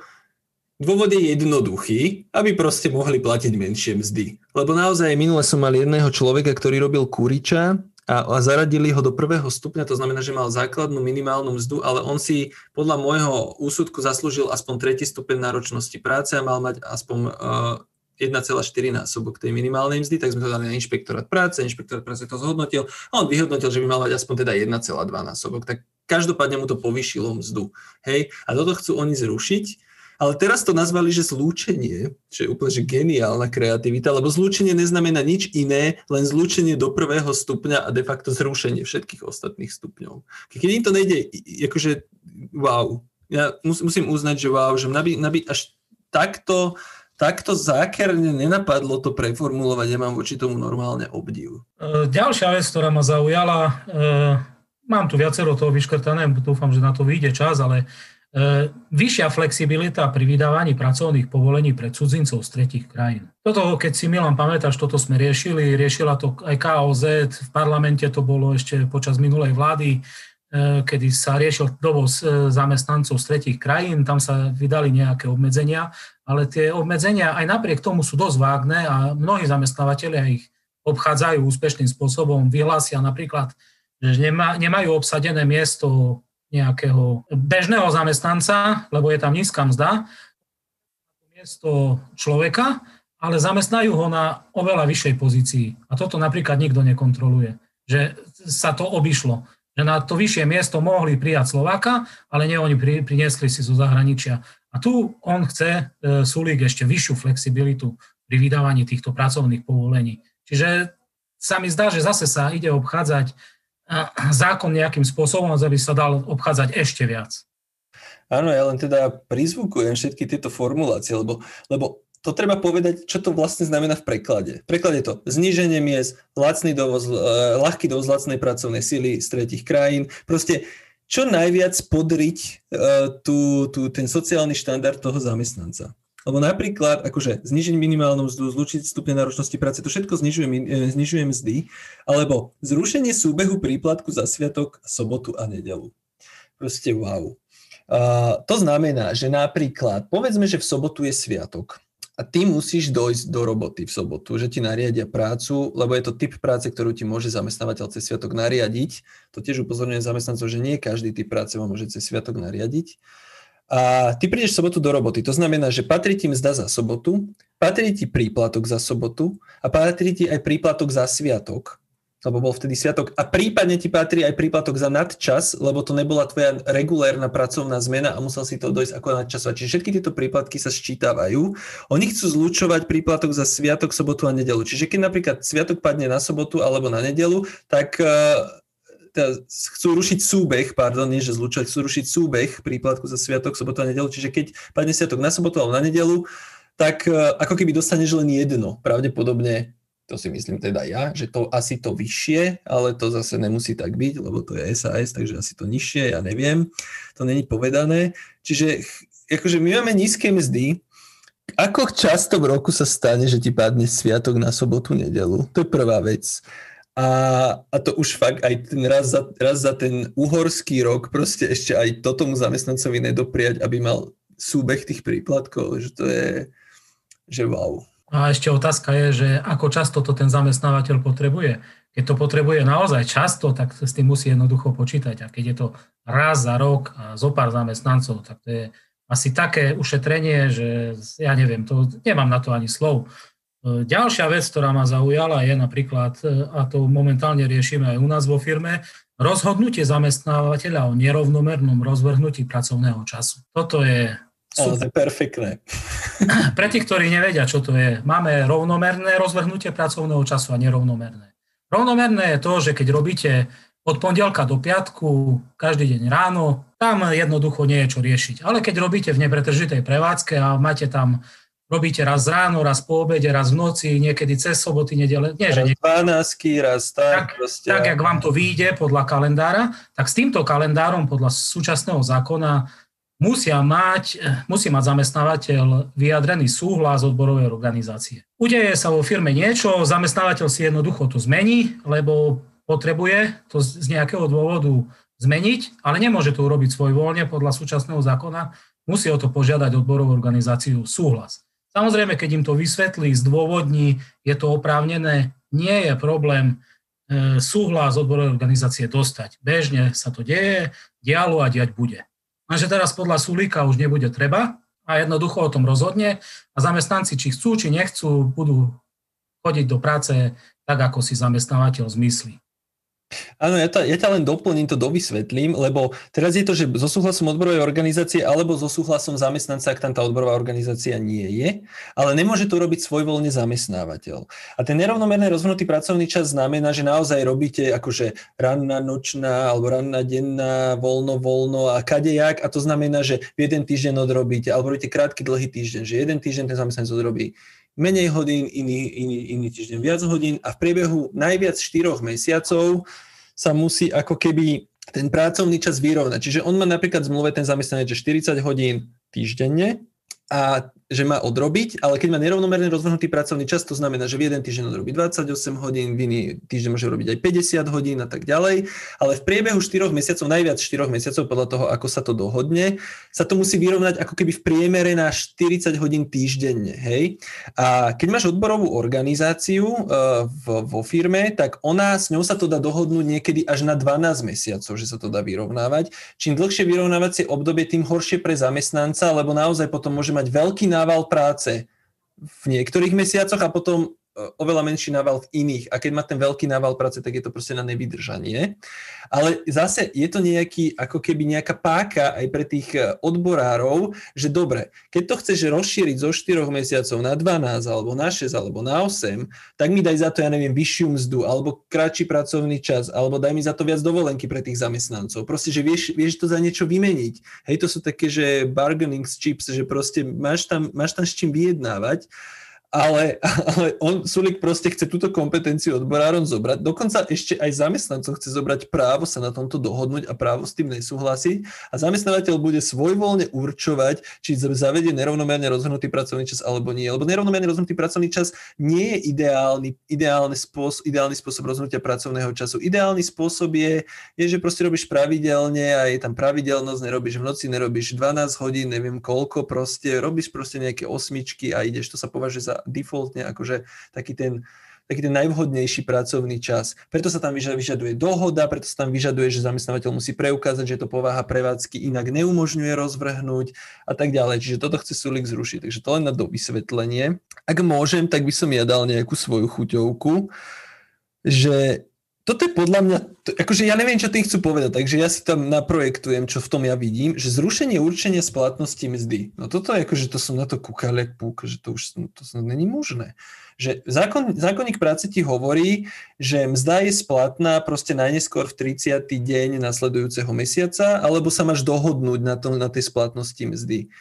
A: Dôvod je jednoduchý, aby proste mohli platiť menšie mzdy. Lebo naozaj minule som mal jedného človeka, ktorý robil kuriča a, a zaradili ho do prvého stupňa, to znamená, že mal základnú minimálnu mzdu, ale on si podľa môjho úsudku zaslúžil aspoň tretí stupeň náročnosti práce a mal mať aspoň uh, 1,4 násobok tej minimálnej mzdy, tak sme to dali na inšpektorát práce, inšpektorát práce to zhodnotil a on vyhodnotil, že by mal mať aspoň teda 1,2 násobok. Tak každopádne mu to povýšilo mzdu. Hej? A toto chcú oni zrušiť ale teraz to nazvali, že zlúčenie, čo je úplne že geniálna kreativita, lebo zlúčenie neznamená nič iné, len zlúčenie do prvého stupňa a de facto zrušenie všetkých ostatných stupňov. Keď im to nejde, akože wow. Ja musím uznať, že wow, že mňa by, až takto, takto zákerne nenapadlo to preformulovať, ja mám voči tomu normálne obdiv.
B: E, ďalšia vec, ktorá ma zaujala, e, mám tu viacero toho vyškrtané, dúfam, že na to vyjde čas, ale vyššia flexibilita pri vydávaní pracovných povolení pre cudzincov z tretich krajín. Toto, keď si Milan pamätáš, toto sme riešili, riešila to aj KOZ, v parlamente to bolo ešte počas minulej vlády, e, kedy sa riešil dovoz e, zamestnancov z tretich krajín, tam sa vydali nejaké obmedzenia, ale tie obmedzenia aj napriek tomu sú dosť vágne a mnohí zamestnávateľia ich obchádzajú úspešným spôsobom, vyhlásia napríklad, že nemajú obsadené miesto nejakého bežného zamestnanca, lebo je tam nízka mzda, miesto človeka, ale zamestnajú ho na oveľa vyššej pozícii. A toto napríklad nikto nekontroluje. Že sa to obišlo. Že na to vyššie miesto mohli prijať Slováka, ale nie oni priniesli si zo zahraničia. A tu on chce, e, Sulík, ešte vyššiu flexibilitu pri vydávaní týchto pracovných povolení. Čiže sa mi zdá, že zase sa ide obchádzať zákon nejakým spôsobom, aby sa dal obchádzať ešte viac.
A: Áno, ja len teda prizvukujem všetky tieto formulácie, lebo, lebo to treba povedať, čo to vlastne znamená v preklade. V preklade to zníženie miest, lacný dovoz, eh, ľahký dovoz lacnej pracovnej síly z tretich krajín, proste čo najviac podriť uh, tú, tú, ten sociálny štandard toho zamestnanca. Lebo napríklad, akože znižiť minimálnu mzdu, zlučiť stupne náročnosti práce, to všetko znižuje, e, znižuje mzdy, alebo zrušenie súbehu príplatku za sviatok, sobotu a nedelu. Proste wow. Uh, to znamená, že napríklad, povedzme, že v sobotu je sviatok a ty musíš dojsť do roboty v sobotu, že ti nariadia prácu, lebo je to typ práce, ktorú ti môže zamestnávateľ cez sviatok nariadiť. To tiež upozorňujem zamestnancov, že nie každý typ práce vám môže cez sviatok nariadiť a ty prídeš v sobotu do roboty. To znamená, že patrí ti mzda za sobotu, patrí ti príplatok za sobotu a patrí ti aj príplatok za sviatok, lebo bol vtedy sviatok. A prípadne ti patrí aj príplatok za nadčas, lebo to nebola tvoja regulérna pracovná zmena a musel si to dojsť ako nadčasovať. Čiže všetky tieto príplatky sa sčítavajú. Oni chcú zlučovať príplatok za sviatok, sobotu a nedelu. Čiže keď napríklad sviatok padne na sobotu alebo na nedelu, tak teda chcú rušiť súbeh, pardon, nie že zlučať, chcú rušiť súbeh príplatku za sviatok, sobotu a nedelu, čiže keď padne sviatok na sobotu alebo na nedelu, tak e, ako keby dostaneš len jedno. Pravdepodobne, to si myslím teda ja, že to asi to vyššie, ale to zase nemusí tak byť, lebo to je SAS, takže asi to nižšie, ja neviem. To není povedané. Čiže akože my máme nízke mzdy, ako často v roku sa stane, že ti padne sviatok na sobotu, nedelu? To je prvá vec. A, a to už fakt aj ten raz za, raz za ten uhorský rok proste ešte aj to tomu zamestnancovi nedopriať, aby mal súbeh tých príplatkov, že to je, že wow.
B: A ešte otázka je, že ako často to ten zamestnávateľ potrebuje. Keď to potrebuje naozaj často, tak s tým musí jednoducho počítať. A keď je to raz za rok a zo pár zamestnancov, tak to je asi také ušetrenie, že ja neviem, to, nemám na to ani slov. Ďalšia vec, ktorá ma zaujala, je napríklad, e, a to momentálne riešime aj u nás vo firme, rozhodnutie zamestnávateľa o nerovnomernom rozvrhnutí pracovného času. Toto je
A: super. Ale perfektné.
B: Pre tých, ktorí nevedia, čo to je, máme rovnomerné rozvrhnutie pracovného času a nerovnomerné. Rovnomerné je to, že keď robíte od pondelka do piatku, každý deň ráno, tam jednoducho nie je čo riešiť. Ale keď robíte v nepretržitej prevádzke a máte tam, robíte raz ráno, raz po obede, raz v noci, niekedy cez soboty, nedele, nie, že nie.
A: 12, raz tak.
B: Tak, proste, tak, jak vám to vyjde podľa kalendára, tak s týmto kalendárom podľa súčasného zákona musia mať, musí mať zamestnávateľ vyjadrený súhlas odborovej organizácie. Udeje sa vo firme niečo, zamestnávateľ si jednoducho to zmení, lebo potrebuje to z nejakého dôvodu zmeniť, ale nemôže to urobiť svojvoľne podľa súčasného zákona, musí o to požiadať odborovú organizáciu súhlas. Samozrejme, keď im to vysvetlí, zdôvodní, je to oprávnené, nie je problém e, súhlas odborovej organizácie dostať. Bežne sa to deje, dialo a diať bude. Lenže teraz podľa Sulíka už nebude treba a jednoducho o tom rozhodne a zamestnanci, či chcú, či nechcú, budú chodiť do práce tak, ako si zamestnávateľ zmyslí.
A: Áno, ja, ja ťa len doplním, to dovysvetlím, lebo teraz je to, že so súhlasom odborovej organizácie alebo so súhlasom zamestnanca, ak tam tá odborová organizácia nie je, ale nemôže to robiť svojvoľne zamestnávateľ. A ten nerovnomerný rozhodnutý pracovný čas znamená, že naozaj robíte akože ranná, nočná alebo ranná, denná, voľno, voľno a kadejak a to znamená, že jeden týždeň odrobíte alebo robíte krátky, dlhý týždeň, že jeden týždeň ten zamestnanec odrobí menej hodín, iný, iný, iný týždeň viac hodín a v priebehu najviac 4 mesiacov sa musí ako keby ten pracovný čas vyrovnať. Čiže on má napríklad v zmluve ten zamestnanec, že 40 hodín týždenne a že má odrobiť, ale keď má nerovnomerne rozvrhnutý pracovný čas, to znamená, že v jeden týždeň odrobí 28 hodín, v iný týždeň môže robiť aj 50 hodín a tak ďalej, ale v priebehu 4 mesiacov, najviac 4 mesiacov podľa toho, ako sa to dohodne, sa to musí vyrovnať ako keby v priemere na 40 hodín týždenne, hej? A keď máš odborovú organizáciu uh, vo firme, tak ona, s ňou sa to dá dohodnúť niekedy až na 12 mesiacov, že sa to dá vyrovnávať. Čím dlhšie vyrovnávacie obdobie, tým horšie pre zamestnanca, lebo naozaj potom môže mať veľký nával práce v niektorých mesiacoch a potom oveľa menší nával v iných. A keď má ten veľký nával práce, tak je to proste na nevydržanie. Ale zase je to nejaký, ako keby nejaká páka aj pre tých e, odborárov, že dobre, keď to chceš rozšíriť zo 4 mesiacov na 12, alebo na 6, alebo na 8, tak mi daj za to, ja neviem, vyššiu mzdu, alebo kratší pracovný čas, alebo daj mi za to viac dovolenky pre tých zamestnancov. Proste, že vieš, vieš to za niečo vymeniť. Hej, to sú také, že bargaining chips, že proste máš tam, máš tam s čím vyjednávať ale, ale on, Sulik proste chce túto kompetenciu odborárom zobrať. Dokonca ešte aj zamestnancov chce zobrať právo sa na tomto dohodnúť a právo s tým nesúhlasiť. A zamestnávateľ bude svojvoľne určovať, či zavedie nerovnomerne rozhodnutý pracovný čas alebo nie. Lebo nerovnomerne rozhodnutý pracovný čas nie je ideálny, ideálny, spôsob, ideálny spôsob rozhodnutia pracovného času. Ideálny spôsob je, je, že proste robíš pravidelne a je tam pravidelnosť, nerobíš v noci, nerobíš 12 hodín, neviem koľko, proste robíš proste nejaké osmičky a ideš, to sa považuje za defaultne akože taký ten, taký ten najvhodnejší pracovný čas. Preto sa tam vyžaduje dohoda, preto sa tam vyžaduje, že zamestnávateľ musí preukázať, že to povaha prevádzky inak neumožňuje rozvrhnúť a tak ďalej. Čiže toto chce Sulik zrušiť. Takže to len na dovysvetlenie. Ak môžem, tak by som ja dal nejakú svoju chuťovku, že toto je podľa mňa, to, akože ja neviem, čo tým chcú povedať, takže ja si tam naprojektujem, čo v tom ja vidím, že zrušenie určenia splatnosti mzdy. No toto je akože to som na to kúkal jak že to už to není možné. Že zákon, zákonník práce ti hovorí, že mzda je splatná proste najneskôr v 30. deň nasledujúceho mesiaca, alebo sa máš dohodnúť na, tom, na tej splatnosti mzdy.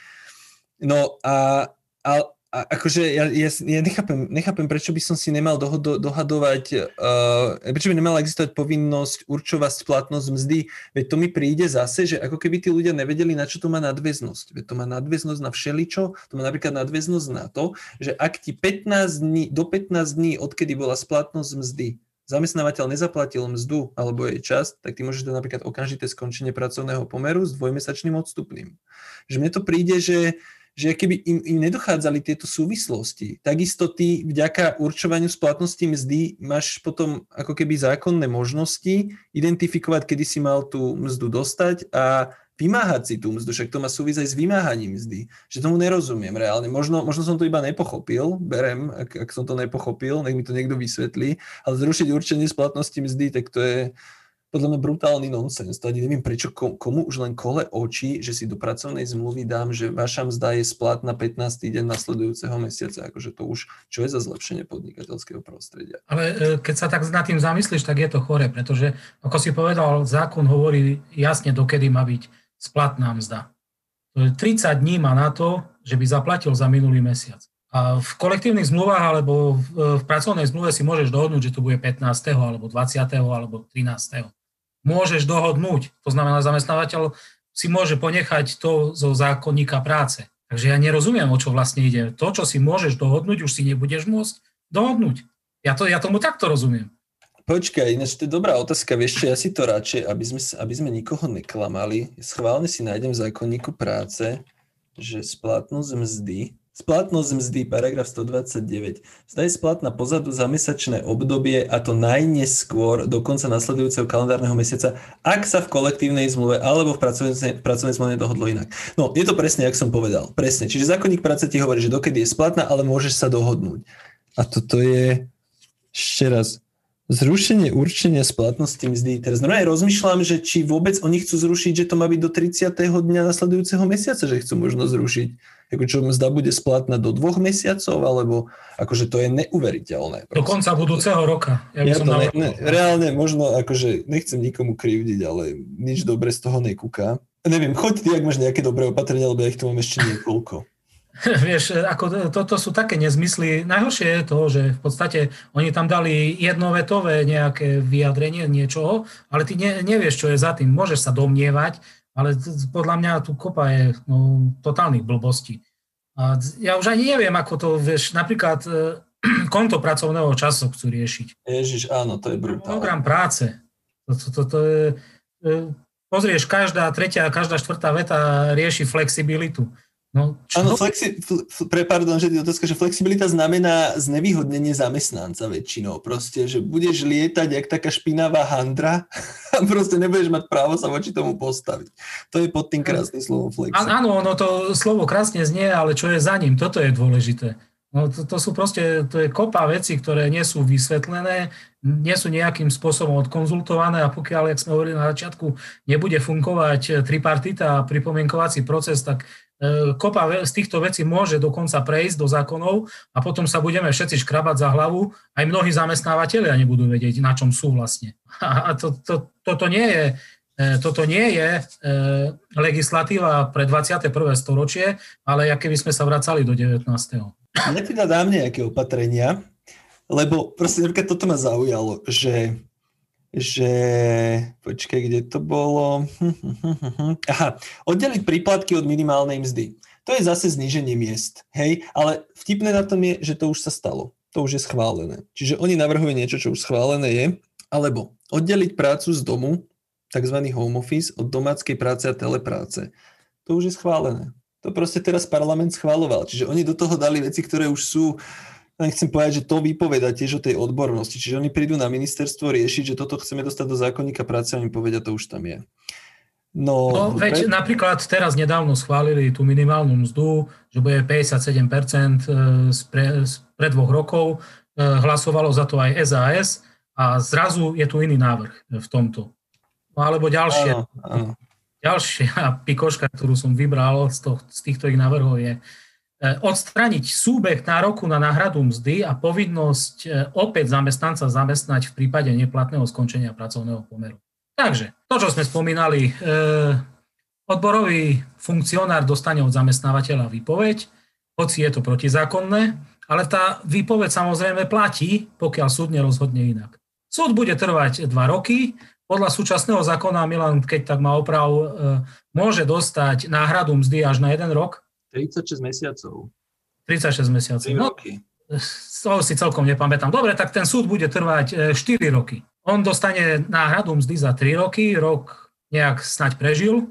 A: No a, a akože ja, ja, ja nechápem, nechápem, prečo by som si nemal dohodo, dohadovať, uh, prečo by nemala existovať povinnosť určovať splatnosť mzdy. Veď to mi príde zase, že ako keby tí ľudia nevedeli, na čo to má nadväznosť. Veď to má nadväznosť na všeličo, to má napríklad nadväznosť na to, že ak ti 15 dní, do 15 dní, odkedy bola splatnosť mzdy, zamestnávateľ nezaplatil mzdu alebo jej čas, tak ty môžeš dať napríklad okamžité skončenie pracovného pomeru s dvojmesačným odstupným. Že mne to príde, že že keby im, im nedochádzali tieto súvislosti, takisto ty vďaka určovaniu splatnosti mzdy máš potom ako keby zákonné možnosti identifikovať, kedy si mal tú mzdu dostať a vymáhať si tú mzdu, však to má súvisť aj s vymáhaním mzdy. Že tomu nerozumiem reálne. Možno, možno som to iba nepochopil, berem, ak, ak som to nepochopil, nech mi to niekto vysvetlí, ale zrušiť určenie splatnosti mzdy, tak to je, podľa mňa brutálny nonsens. To ani neviem, prečo komu už len kole oči, že si do pracovnej zmluvy dám, že vaša mzda je splatná 15. deň nasledujúceho mesiaca. Akože to už, čo je za zlepšenie podnikateľského prostredia.
B: Ale e, keď sa tak nad tým zamyslíš, tak je to chore, pretože, ako si povedal, zákon hovorí jasne, dokedy má byť splatná mzda. 30 dní má na to, že by zaplatil za minulý mesiac. A v kolektívnych zmluvách alebo v, v pracovnej zmluve si môžeš dohodnúť, že to bude 15. alebo 20. alebo 13 môžeš dohodnúť. To znamená, zamestnávateľ si môže ponechať to zo zákonníka práce. Takže ja nerozumiem, o čo vlastne ide. To, čo si môžeš dohodnúť, už si nebudeš môcť dohodnúť. Ja, to, ja tomu takto rozumiem.
A: Počkaj, ináč to je dobrá otázka. Vieš čo, ja si to radšej, aby sme, aby sme nikoho neklamali, schválne si nájdem v zákonníku práce, že splatnosť mzdy Splatnosť mzdy, paragraf 129. Zda je splatná pozadu za mesačné obdobie a to najneskôr do konca nasledujúceho kalendárneho mesiaca, ak sa v kolektívnej zmluve alebo v pracovnej, pracovnej zmluve dohodlo inak. No, je to presne, jak som povedal. Presne. Čiže zákonník práce ti hovorí, že dokedy je splatná, ale môžeš sa dohodnúť. A toto je ešte raz Zrušenie určenia splatnosti mzdy. Teraz normálne rozmýšľam, že či vôbec oni chcú zrušiť, že to má byť do 30. dňa nasledujúceho mesiaca, že chcú možno zrušiť. Ako čo mzda bude splatná do dvoch mesiacov, alebo akože to je neuveriteľné.
B: Do konca budúceho roka.
A: Ja, ja to ne, ne, reálne možno, akože nechcem nikomu krivdiť, ale nič dobre z toho nekúka. Neviem, choď ty, ak máš nejaké dobré opatrenia, lebo ja ich tu mám ešte niekoľko.
B: Vieš, ako toto sú také nezmysly. Najhoršie je to, že v podstate oni tam dali jednovetové nejaké vyjadrenie niečoho, ale ty ne, nevieš, čo je za tým. Môžeš sa domnievať, ale podľa mňa tu kopa je no, totálnych blbostí. A ja už ani neviem, ako to, vieš, napríklad e, konto pracovného času chcú riešiť.
A: Ježiš, áno, to je brutálne.
B: Program práce. To, to, to, to je, e, pozrieš, každá tretia, každá štvrtá veta rieši flexibilitu.
A: No, čo? Áno, flexi, pre, pardon, že otázka, že flexibilita znamená znevýhodnenie zamestnanca väčšinou. Proste, že budeš lietať jak taká špinavá handra a proste nebudeš mať právo sa voči tomu postaviť. To je pod tým krásnym slovom flexi.
B: Áno, no to slovo krásne znie, ale čo je za ním, toto je dôležité. No to, to sú proste, to je kopa veci, ktoré nie sú vysvetlené, nie sú nejakým spôsobom odkonzultované a pokiaľ, jak sme hovorili na začiatku, nebude fungovať tripartita a pripomienkovací proces, tak kopa z týchto vecí môže dokonca prejsť do zákonov a potom sa budeme všetci škrabať za hlavu, aj mnohí zamestnávateľia nebudú vedieť, na čom sú vlastne. A to, to, toto nie je, e, toto nie je e, legislatíva pre 21. storočie, ale aké by sme sa vracali do 19.
A: Ja teda dám nejaké opatrenia, lebo proste toto ma zaujalo, že že, počkaj, kde to bolo? Aha, oddeliť príplatky od minimálnej mzdy. To je zase zníženie miest, hej, ale vtipné na tom je, že to už sa stalo. To už je schválené. Čiže oni navrhujú niečo, čo už schválené je, alebo oddeliť prácu z domu, tzv. home office, od domáckej práce a telepráce. To už je schválené. To proste teraz parlament schváloval. Čiže oni do toho dali veci, ktoré už sú uh, chcem povedať, že to vypoveda tiež o tej odbornosti. Čiže oni prídu na ministerstvo riešiť, že toto chceme dostať do zákonníka práce a oni povedia, to už tam je.
B: No, no veď pre... napríklad teraz nedávno schválili tú minimálnu mzdu, že bude 57% e, z pre, z pre dvoch rokov. E, hlasovalo za to aj SAS a zrazu je tu iný návrh v tomto. No alebo ďalšie. Áno, áno. Ďalšia pikoška, ktorú som vybral z, to, z týchto ich návrhov je, E, odstraniť súbeh nároku na náhradu mzdy a povinnosť e, opäť zamestnanca zamestnať v prípade neplatného skončenia pracovného pomeru. Takže, to, čo sme spomínali, e, odborový funkcionár dostane od zamestnávateľa výpoveď, hoci je to protizákonné, ale tá výpoveď samozrejme platí, pokiaľ súd nerozhodne inak. Súd bude trvať dva roky, podľa súčasného zákona Milan, keď tak má oprav, môže dostať náhradu mzdy až na jeden rok,
A: 36 mesiacov.
B: 36 mesiacov. No, to si celkom nepamätám. Dobre, tak ten súd bude trvať 4 e, roky. On dostane náhradu mzdy za 3 roky, rok nejak snať prežil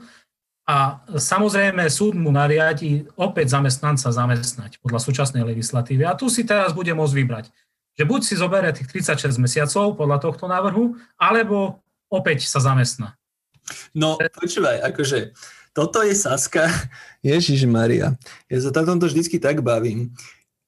B: a samozrejme súd mu nariadi opäť zamestnanca zamestnať podľa súčasnej legislatívy. A tu si teraz bude môcť vybrať, že buď si zoberie tých 36 mesiacov podľa tohto návrhu, alebo opäť sa zamestná.
A: No, počúvaj, akože toto je Saska. Ježiš Maria. Ja sa na tomto vždycky tak bavím,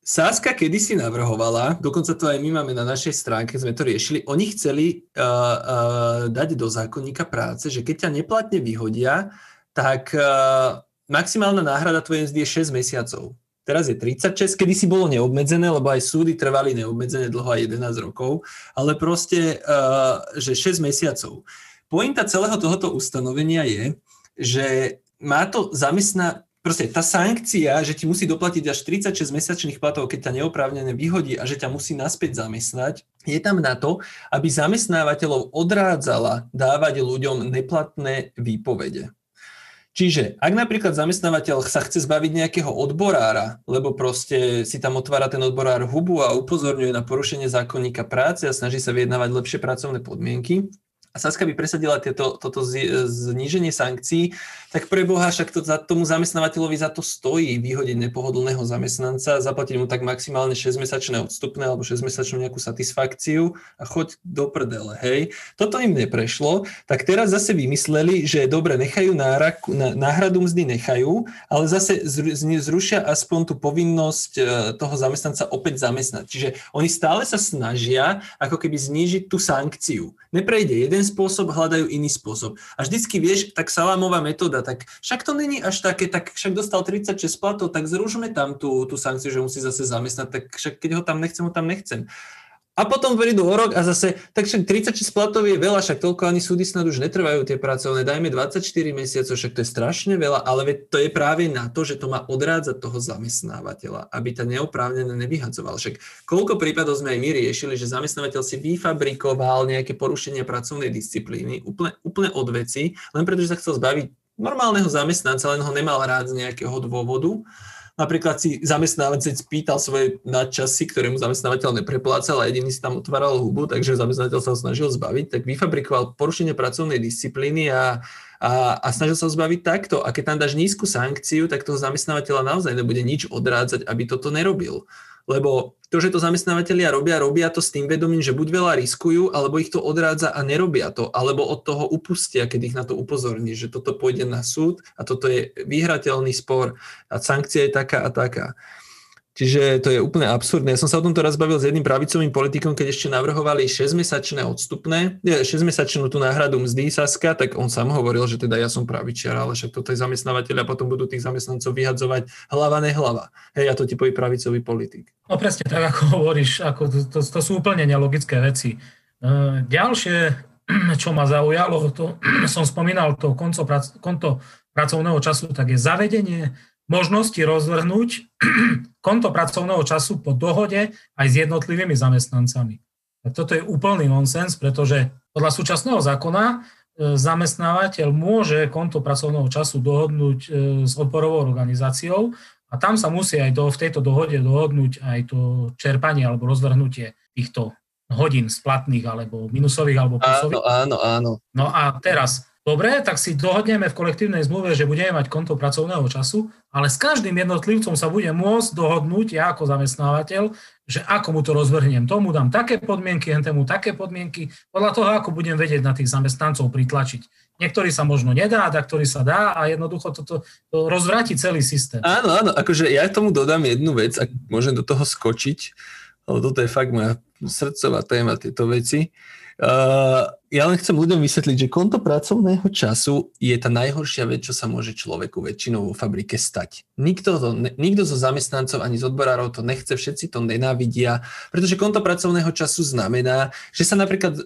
A: Sáska kedysi navrhovala, dokonca to aj my máme na našej stránke, sme to riešili, oni chceli uh, uh, dať do zákonníka práce, že keď ťa neplatne vyhodia, tak uh, maximálna náhrada tvojej mzdy je 6 mesiacov. Teraz je 36, kedy si bolo neobmedzené, lebo aj súdy trvali neobmedzené dlho aj 11 rokov, ale proste, uh, že 6 mesiacov. Pointa celého tohoto ustanovenia je, že má to zamestná, proste tá sankcia, že ti musí doplatiť až 36 mesačných platov, keď ťa neoprávnené vyhodí a že ťa musí naspäť zamestnať, je tam na to, aby zamestnávateľov odrádzala dávať ľuďom neplatné výpovede. Čiže ak napríklad zamestnávateľ sa chce zbaviť nejakého odborára, lebo proste si tam otvára ten odborár hubu a upozorňuje na porušenie zákonníka práce a snaží sa vyjednávať lepšie pracovné podmienky, Saska by presadila tieto, toto zníženie sankcií, tak pre Boha však to za tomu zamestnávateľovi za to stojí vyhodiť nepohodlného zamestnanca, zaplatiť mu tak maximálne 6-mesačné odstupné alebo 6-mesačnú nejakú satisfakciu a choď do prdele, hej. Toto im neprešlo, tak teraz zase vymysleli, že dobre, nechajú náraku, náhradu mzdy nechajú, ale zase zrušia aspoň tú povinnosť e, toho zamestnanca opäť zamestnať. Čiže oni stále sa snažia ako keby znížiť tú sankciu. Neprejde jeden spôsob, hľadajú iný spôsob. A vždycky vieš, tak salámová metóda, tak však to není až také, tak však dostal 36 platov, tak zružme tam tú, tú sankciu, že musí zase zamestnať, tak však keď ho tam nechcem, ho tam nechcem. A potom prídu o rok a zase, tak však 36 platov je veľa, však toľko ani súdy snad už netrvajú tie pracovné, dajme 24 mesiacov, však to je strašne veľa, ale to je práve na to, že to má odrádzať toho zamestnávateľa, aby ta neoprávnené nevyhadzoval. Však koľko prípadov sme aj my riešili, že zamestnávateľ si vyfabrikoval nejaké porušenie pracovnej disciplíny, úplne, úplne od veci, len pretože sa chcel zbaviť normálneho zamestnanca, len ho nemal rád z nejakého dôvodu Napríklad si zamestnávateľ spýtal svoje nadčasy, ktoré mu zamestnávateľ nepreplácal a jediný si tam otváral hubu, takže zamestnávateľ sa ho snažil zbaviť, tak vyfabrikoval porušenie pracovnej disciplíny a, a, a snažil sa ho zbaviť takto. A keď tam dáš nízku sankciu, tak toho zamestnávateľa naozaj nebude nič odrádzať, aby toto nerobil. Lebo to, že to zamestnávateľia robia, robia to s tým vedomím, že buď veľa riskujú, alebo ich to odrádza a nerobia to, alebo od toho upustia, keď ich na to upozorní, že toto pôjde na súd a toto je vyhrateľný spor a sankcia je taká a taká. Čiže to je úplne absurdné. Ja som sa o tomto raz bavil s jedným pravicovým politikom, keď ešte navrhovali 6-mesačné odstupné, 6-mesačnú tú náhradu mzdy Saska, tak on sám hovoril, že teda ja som pravičiar, ale však toto je zamestnávateľ a potom budú tých zamestnancov vyhadzovať hlava nehlava. Hej, a to ti povie pravicový politik.
B: No presne tak, ako hovoríš, ako to, to, to sú úplne nelogické veci. E, ďalšie, čo ma zaujalo, to som spomínal, to konto, konto pracovného času, tak je zavedenie možnosti rozvrhnúť konto pracovného času po dohode aj s jednotlivými zamestnancami. Tak toto je úplný nonsens, pretože podľa súčasného zákona e, zamestnávateľ môže konto pracovného času dohodnúť e, s odporovou organizáciou a tam sa musí aj do, v tejto dohode dohodnúť aj to čerpanie alebo rozvrhnutie týchto hodín splatných alebo minusových alebo plusových.
A: Áno, áno, áno.
B: No a teraz Dobre, tak si dohodneme v kolektívnej zmluve, že budeme mať konto pracovného času, ale s každým jednotlivcom sa bude môcť dohodnúť ja ako zamestnávateľ, že ako mu to rozvrhnem. Tomu dám také podmienky, hentému také podmienky, podľa toho, ako budem vedieť na tých zamestnancov pritlačiť. Niektorý sa možno nedá, a ktorý sa dá a jednoducho toto to rozvráti celý systém.
A: Áno, áno, akože ja tomu dodám jednu vec, ak môžem do toho skočiť, lebo toto je fakt moja srdcová téma, tieto veci. Uh, ja len chcem ľuďom vysvetliť, že konto pracovného času je tá najhoršia vec, čo sa môže človeku väčšinou vo fabrike stať. Nikto, to, nikto zo zamestnancov ani z odborárov to nechce, všetci to nenávidia, pretože konto pracovného času znamená, že sa napríklad e,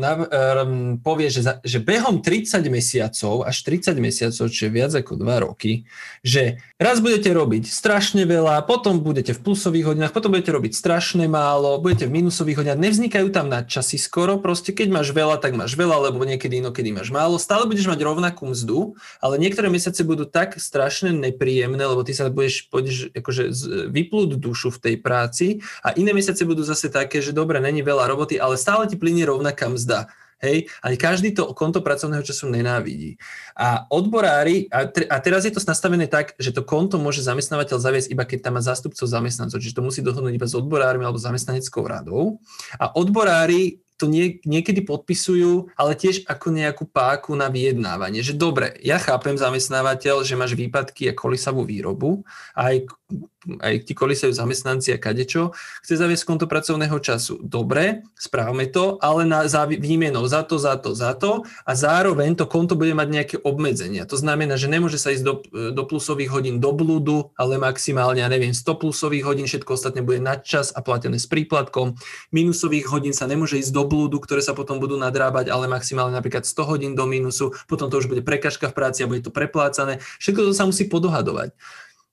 A: na, e, povie, že, za, že behom 30 mesiacov až 30 mesiacov, čo je viac ako 2 roky, že raz budete robiť strašne veľa, potom budete v plusových hodinách, potom budete robiť strašne málo, budete v minusových hodinách, nevznikajú tam nadčasy skoro, proste keď máš veľa veľa, tak máš veľa, lebo niekedy inokedy máš málo. Stále budeš mať rovnakú mzdu, ale niektoré mesiace budú tak strašne nepríjemné, lebo ty sa budeš, budeš akože vyplúť dušu v tej práci a iné mesiace budú zase také, že dobre, není veľa roboty, ale stále ti plinie rovnaká mzda. Hej, ale každý to konto pracovného času nenávidí. A odborári, a, tre, a teraz je to nastavené tak, že to konto môže zamestnávateľ zaviesť iba keď tam má zástupcov zamestnancov, čiže to musí dohodnúť iba s odborármi alebo zamestnaneckou radou. A odborári to nie, niekedy podpisujú, ale tiež ako nejakú páku na vyjednávanie. Že dobre, ja chápem zamestnávateľ, že máš výpadky a kolisavú výrobu, aj aj ti kolisajú zamestnanci a kadečo, chce zaviesť konto pracovného času. Dobre, správme to, ale na, za výmenou za to, za to, za to a zároveň to konto bude mať nejaké obmedzenia. To znamená, že nemôže sa ísť do, do plusových hodín do blúdu, ale maximálne, ja neviem, 100 plusových hodín, všetko ostatné bude na čas a platené s príplatkom. Minusových hodín sa nemôže ísť do blúdu, ktoré sa potom budú nadrábať, ale maximálne napríklad 100 hodín do minusu, potom to už bude prekažka v práci a bude to preplácané. Všetko to sa musí podohadovať.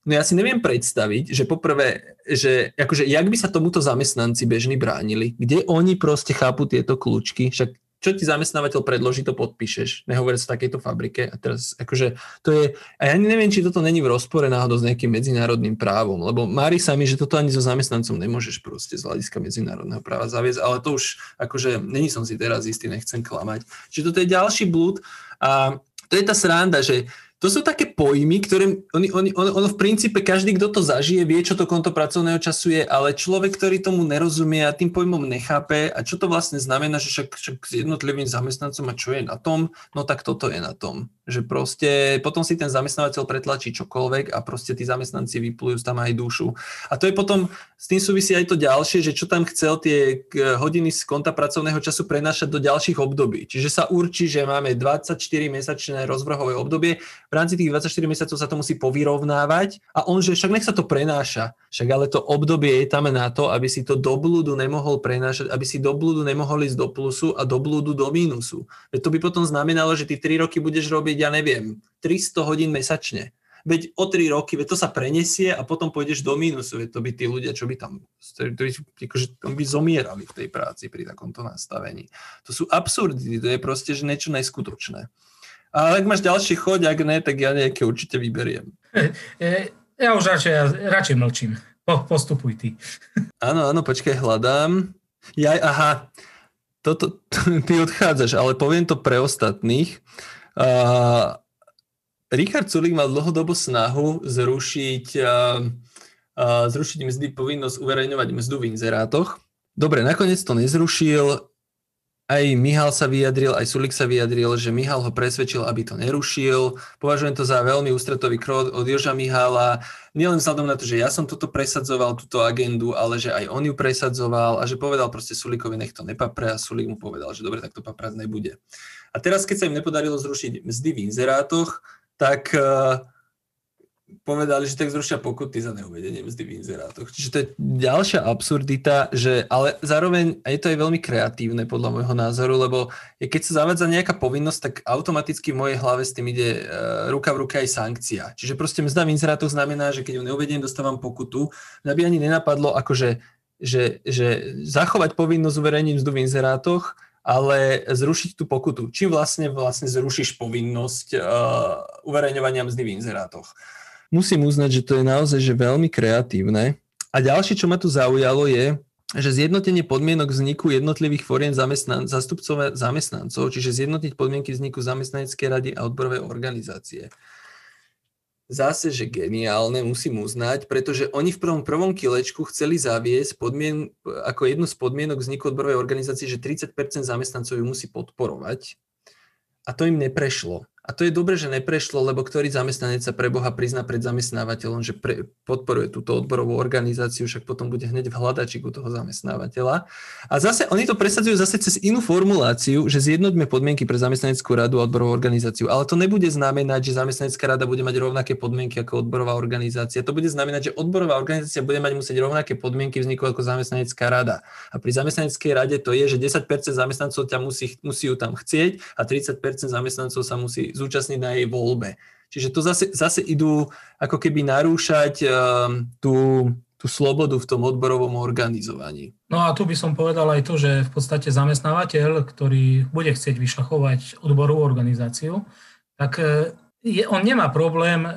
A: No ja si neviem predstaviť, že poprvé, že akože jak by sa tomuto zamestnanci bežní bránili, kde oni proste chápu tieto kľúčky, však čo ti zamestnávateľ predloží, to podpíšeš. Nehovoriac v takejto fabrike. A teraz akože to je, a ja neviem, či toto není v rozpore náhodou s nejakým medzinárodným právom, lebo mári sa mi, že toto ani so zamestnancom nemôžeš proste z hľadiska medzinárodného práva zaviesť, ale to už akože není som si teraz istý, nechcem klamať. Čiže toto je ďalší blúd a to je tá sranda, že to sú také pojmy, ktoré oni, oni, ono, ono v princípe každý, kto to zažije, vie, čo to konto pracovného času je, ale človek, ktorý tomu nerozumie a tým pojmom nechápe a čo to vlastne znamená, že však, však s jednotlivým zamestnancom a čo je na tom, no tak toto je na tom. Že proste potom si ten zamestnávateľ pretlačí čokoľvek a proste tí zamestnanci vyplujú tam aj dušu. A to je potom, s tým súvisí aj to ďalšie, že čo tam chcel tie hodiny z konta pracovného času prenášať do ďalších období. Čiže sa určí, že máme 24-mesačné rozvrhové obdobie, v rámci tých 24 mesiacov sa to musí povyrovnávať a on, že však nech sa to prenáša. Však ale to obdobie je tam na to, aby si to do blúdu nemohol prenášať, aby si do blúdu nemohol ísť do plusu a do blúdu do mínusu. Veď to by potom znamenalo, že ty 3 roky budeš robiť ja neviem, 300 hodín mesačne. Veď o 3 roky, veď to sa prenesie a potom pôjdeš do mínusu. Veď to by tí ľudia, čo by tam, akože tam by zomierali v tej práci pri takomto nastavení. To sú absurdity, to je proste že niečo neskutočné. Ale ak máš ďalší choď, ak ne, tak ja nejaké určite vyberiem.
B: Ja už radšej, ja radšej mlčím. Po, postupuj ty.
A: Áno, áno, počkaj, hľadám. Ja, aha, toto, ty odchádzaš, ale poviem to pre ostatných. Uh, Richard Sulik mal dlhodobú snahu zrušiť, uh, uh, zrušiť mzdy povinnosť uverejňovať mzdu v inzerátoch. Dobre, nakoniec to nezrušil. Aj Mihal sa vyjadril, aj Sulik sa vyjadril, že Mihal ho presvedčil, aby to nerušil. Považujem to za veľmi ústretový krok od Joža Mihala. Nielen vzhľadom na to, že ja som toto presadzoval, túto agendu, ale že aj on ju presadzoval a že povedal proste Sulikovi, nech to nepapre a Sulik mu povedal, že dobre, tak to paprať nebude. A teraz, keď sa im nepodarilo zrušiť mzdy v inzerátoch, tak uh, povedali, že tak zrušia pokuty za neuvedenie mzdy v inzerátoch. Čiže to je ďalšia absurdita, že, ale zároveň aj to je veľmi kreatívne podľa môjho názoru, lebo keď sa zavádza nejaká povinnosť, tak automaticky v mojej hlave s tým ide uh, ruka v ruke aj sankcia. Čiže proste mzda v inzerátoch znamená, že keď ju neuvediem, dostávam pokutu. Mňa by ani nenapadlo, akože že, že zachovať povinnosť uverejniť mzdu v inzerátoch, ale zrušiť tú pokutu. Čím vlastne, vlastne zrušíš povinnosť uh, uverejňovania mzdy v inzerátoch musím uznať, že to je naozaj že veľmi kreatívne. A ďalšie, čo ma tu zaujalo, je, že zjednotenie podmienok vzniku jednotlivých foriem zamestnan- zastupcov zamestnancov, čiže zjednotiť podmienky vzniku zamestnaneckej rady a odborovej organizácie. Zase, že geniálne, musím uznať, pretože oni v prvom, prvom kilečku chceli zaviesť podmien- ako jednu z podmienok vzniku odborovej organizácie, že 30% zamestnancov ju musí podporovať. A to im neprešlo. A to je dobre, že neprešlo, lebo ktorý zamestnanec sa pre Boha prizná pred zamestnávateľom, že pre, podporuje túto odborovú organizáciu, však potom bude hneď v hľadačiku toho zamestnávateľa. A zase oni to presadzujú zase cez inú formuláciu, že zjednoťme podmienky pre zamestnaneckú radu a odborovú organizáciu. Ale to nebude znamenať, že zamestnanecká rada bude mať rovnaké podmienky ako odborová organizácia. To bude znamenať, že odborová organizácia bude mať musieť rovnaké podmienky vzniku ako zamestnanecká rada. A pri zamestnaneckej rade to je, že 10% zamestnancov ťa musí, musí ju tam chcieť a 30% zamestnancov sa musí zúčastniť na jej voľbe. Čiže to zase, zase idú ako keby narúšať um, tú, tú slobodu v tom odborovom organizovaní.
B: No a tu by som povedal aj to, že v podstate zamestnávateľ, ktorý bude chcieť vyšachovať odborovú organizáciu, tak e, je, on nemá problém e,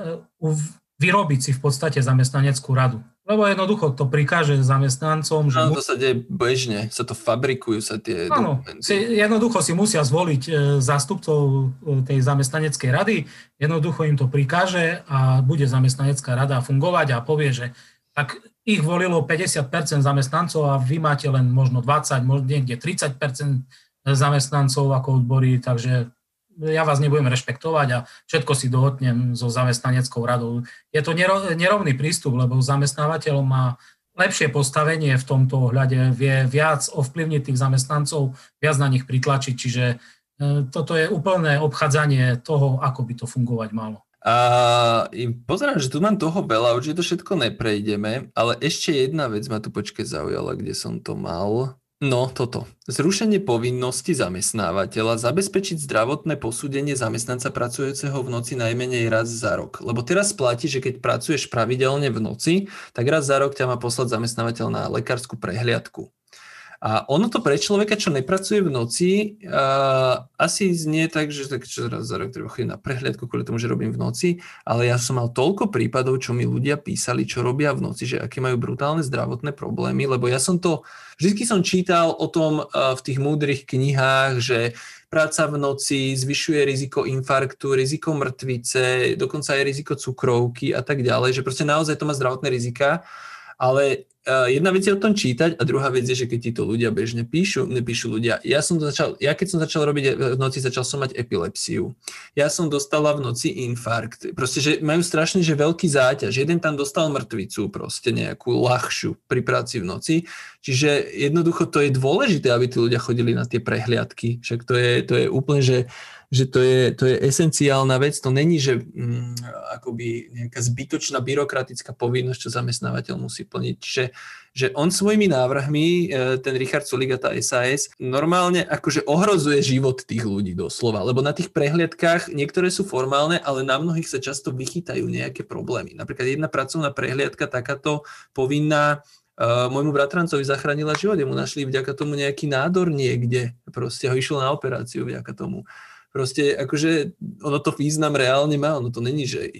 B: vyrobiť si v podstate zamestnaneckú radu. Lebo jednoducho to prikáže zamestnancom.
A: Že no, to sa deje bežne, sa to fabrikujú sa tie
B: Áno, si, jednoducho si musia zvoliť e, zástupcov e, tej zamestnaneckej rady, jednoducho im to prikáže a bude zamestnanecká rada fungovať a povie, že tak ich volilo 50% zamestnancov a vy máte len možno 20, možno niekde 30% zamestnancov ako odbory, takže ja vás nebudem rešpektovať a všetko si dohodnem so zamestnaneckou radou. Je to nerovný prístup, lebo zamestnávateľ má lepšie postavenie v tomto ohľade, vie viac ovplyvniť tých zamestnancov, viac na nich pritlačiť, čiže e, toto je úplné obchádzanie toho, ako by to fungovať malo.
A: A pozerám, že tu mám toho veľa, určite to všetko neprejdeme, ale ešte jedna vec ma tu počkej zaujala, kde som to mal. No, toto. Zrušenie povinnosti zamestnávateľa zabezpečiť zdravotné posúdenie zamestnanca pracujúceho v noci najmenej raz za rok. Lebo teraz platí, že keď pracuješ pravidelne v noci, tak raz za rok ťa má poslať zamestnávateľ na lekárskú prehliadku. A ono to pre človeka, čo nepracuje v noci, uh, asi znie tak, že tak čo raz za rok treba chodiť na prehliadku kvôli tomu, že robím v noci, ale ja som mal toľko prípadov, čo mi ľudia písali, čo robia v noci, že aké majú brutálne zdravotné problémy, lebo ja som to, vždy som čítal o tom uh, v tých múdrych knihách, že práca v noci zvyšuje riziko infarktu, riziko mŕtvice, dokonca aj riziko cukrovky a tak ďalej, že proste naozaj to má zdravotné rizika ale jedna vec je o tom čítať a druhá vec je, že keď ti to ľudia bežne píšu, nepíšu ľudia. Ja som začal, ja keď som začal robiť eh, v noci, začal som mať epilepsiu. Ja som dostala v noci infarkt. Proste, že majú strašne, že veľký záťaž. Jeden tam dostal mŕtvicu, proste nejakú ľahšiu pri práci v noci. Čiže jednoducho to je dôležité, aby tí ľudia chodili na tie prehliadky. Však to je, to je úplne, že že to je, to je esenciálna vec, to není, že mm, akoby nejaká zbytočná byrokratická povinnosť, čo zamestnávateľ musí plniť. Čiže že on svojimi návrhmi, e, ten Richard Sulik tá SAS, normálne akože ohrozuje život tých ľudí doslova, lebo na tých prehliadkách niektoré sú formálne, ale na mnohých sa často vychytajú nejaké problémy. Napríklad jedna pracovná prehliadka takáto povinná Uh, môjmu bratrancovi zachránila život, mu našli vďaka tomu nejaký nádor niekde, proste ho išlo na operáciu vďaka tomu proste akože ono to význam reálne má, ono to není, že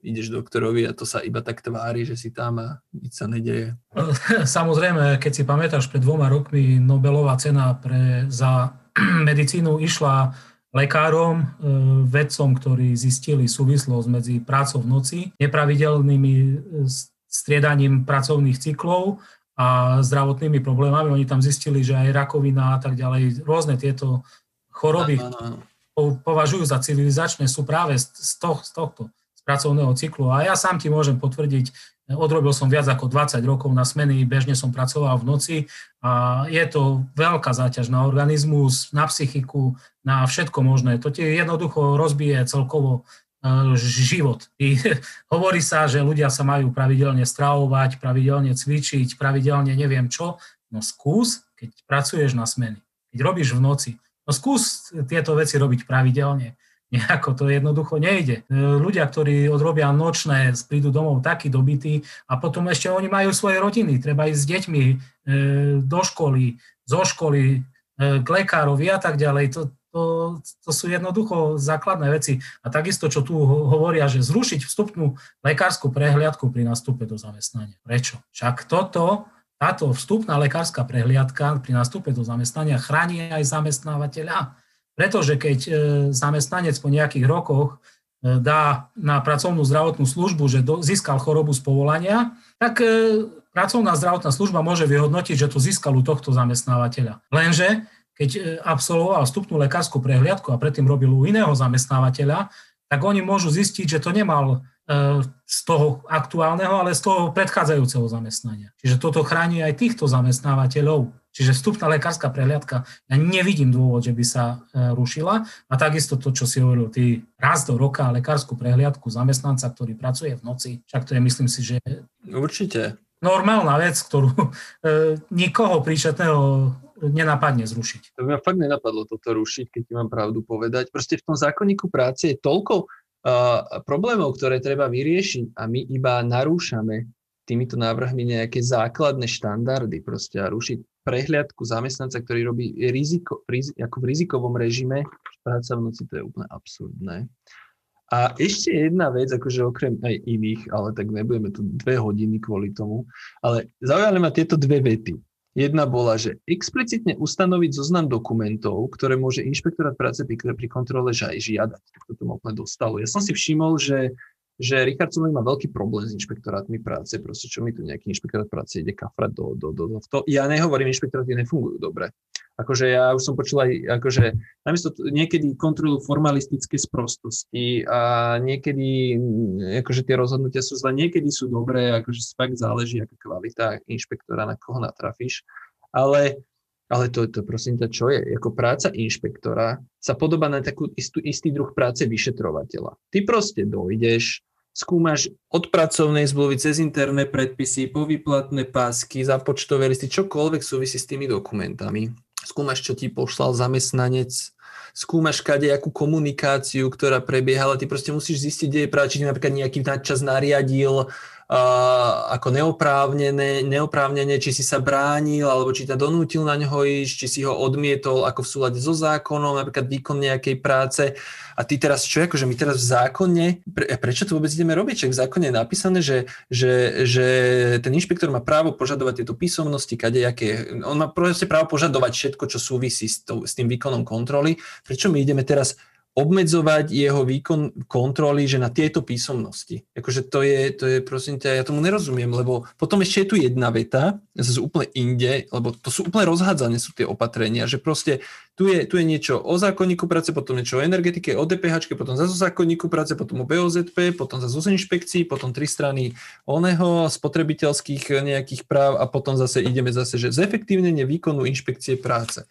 A: ideš doktorovi a to sa iba tak tvári, že si tam a nič sa nedeje.
B: Samozrejme, keď si pamätáš, pred dvoma rokmi Nobelová cena pre, za medicínu išla lekárom, e, vedcom, ktorí zistili súvislosť medzi prácou v noci, nepravidelnými e, striedaním pracovných cyklov a zdravotnými problémami. Oni tam zistili, že aj rakovina a tak ďalej, rôzne tieto choroby, áno, áno považujú za civilizačné, sú práve z, toho, z tohto z pracovného cyklu. A ja sám ti môžem potvrdiť, odrobil som viac ako 20 rokov na smeny, bežne som pracoval v noci a je to veľká záťaž na organizmus, na psychiku, na všetko možné. To ti jednoducho rozbije celkovo e, život. I, hovorí sa, že ľudia sa majú pravidelne stravovať, pravidelne cvičiť, pravidelne neviem čo. No skús, keď pracuješ na smeny, keď robíš v noci, No skús tieto veci robiť pravidelne. Nejako to jednoducho nejde. E, ľudia, ktorí odrobia nočné, prídu domov takí dobití a potom ešte oni majú svoje rodiny. Treba ísť s deťmi e, do školy, zo školy, e, k lekárovi a tak ďalej. To, to, to sú jednoducho základné veci. A takisto, čo tu hovoria, že zrušiť vstupnú lekárskú prehliadku pri nastupe do zamestnania. Prečo? Však toto táto vstupná lekárska prehliadka pri nástupe do zamestnania chráni aj zamestnávateľa, pretože keď e, zamestnanec po nejakých rokoch e, dá na pracovnú zdravotnú službu, že získal chorobu z povolania, tak e, pracovná zdravotná služba môže vyhodnotiť, že to získal u tohto zamestnávateľa. Lenže keď absolvoval vstupnú lekárskú prehliadku a predtým robil u iného zamestnávateľa, tak oni môžu zistiť, že to nemal z toho aktuálneho, ale z toho predchádzajúceho zamestnania. Čiže toto chráni aj týchto zamestnávateľov. Čiže vstupná lekárska prehliadka, ja nevidím dôvod, že by sa e, rušila. A takisto to, čo si hovoril, ty raz do roka lekárskú prehliadku zamestnanca, ktorý pracuje v noci, však to je, myslím si, že...
A: Určite.
B: Normálna vec, ktorú e, nikoho príčetného nenapadne zrušiť.
A: To by ma fakt nenapadlo toto rušiť, keď ti mám pravdu povedať. Proste v tom zákonníku práce je toľko problémov, ktoré treba vyriešiť a my iba narúšame týmito návrhmi nejaké základné štandardy proste a rušiť prehliadku zamestnanca, ktorý robí riziko, riz, ako v rizikovom režime, práca v noci, to je úplne absurdné. A ešte jedna vec, akože okrem aj iných, ale tak nebudeme tu dve hodiny kvôli tomu, ale zaujali ma tieto dve vety. Jedna bola, že explicitne ustanoviť zoznam dokumentov, ktoré môže inšpektorát práce pri, pri kontrole žiadať. Tak to ma úplne dostalo. Ja som si všimol, že že Richard Sulik má veľký problém s inšpektorátmi práce, proste čo mi tu nejaký inšpektorát práce ide kafrať do, do, do, do to. Ja nehovorím, inšpektoráty nefungujú dobre. Akože ja už som počul aj, akože namiesto niekedy kontrolujú formalistické sprostosti a niekedy, akože tie rozhodnutia sú zle, niekedy sú dobré, akože fakt záleží, aká kvalita inšpektora, na koho natrafíš. Ale ale to, to prosím ťa, čo je? Ako práca inšpektora sa podobá na takú istú, istý druh práce vyšetrovateľa. Ty proste dojdeš, skúmaš od pracovnej zmluvy cez interné predpisy, po výplatné pásky, započtové listy, čokoľvek súvisí s tými dokumentami. Skúmaš, čo ti poslal zamestnanec, skúmaš kadejakú komunikáciu, ktorá prebiehala, ty proste musíš zistiť, kde je práve, či napríklad nejaký nadčas nariadil, ako neoprávnené, neoprávnené, či si sa bránil, alebo či ťa donútil na ňo ísť, či si ho odmietol ako v súlade so zákonom, napríklad výkon nejakej práce. A ty teraz čo, akože my teraz v zákone, pre, prečo to vôbec ideme robiť? Čak v zákone je napísané, že, že, že ten inšpektor má právo požadovať tieto písomnosti, kadejaké. On má proste právo požadovať všetko, čo súvisí s, to, s tým výkonom kontroly. Prečo my ideme teraz obmedzovať jeho výkon kontroly, že na tieto písomnosti. Akože to je, to je prosím ťa, ja tomu nerozumiem, lebo potom ešte je tu jedna veta, zase úplne inde, lebo to sú úplne rozhádzané sú tie opatrenia, že proste tu je, tu je niečo o zákonníku práce, potom niečo o energetike, o DPH, potom zase o zákonníku práce, potom o BOZP, potom zase o inšpekcií, potom tri strany oného spotrebiteľských nejakých práv a potom zase ideme zase, že zefektívnenie výkonu inšpekcie práce.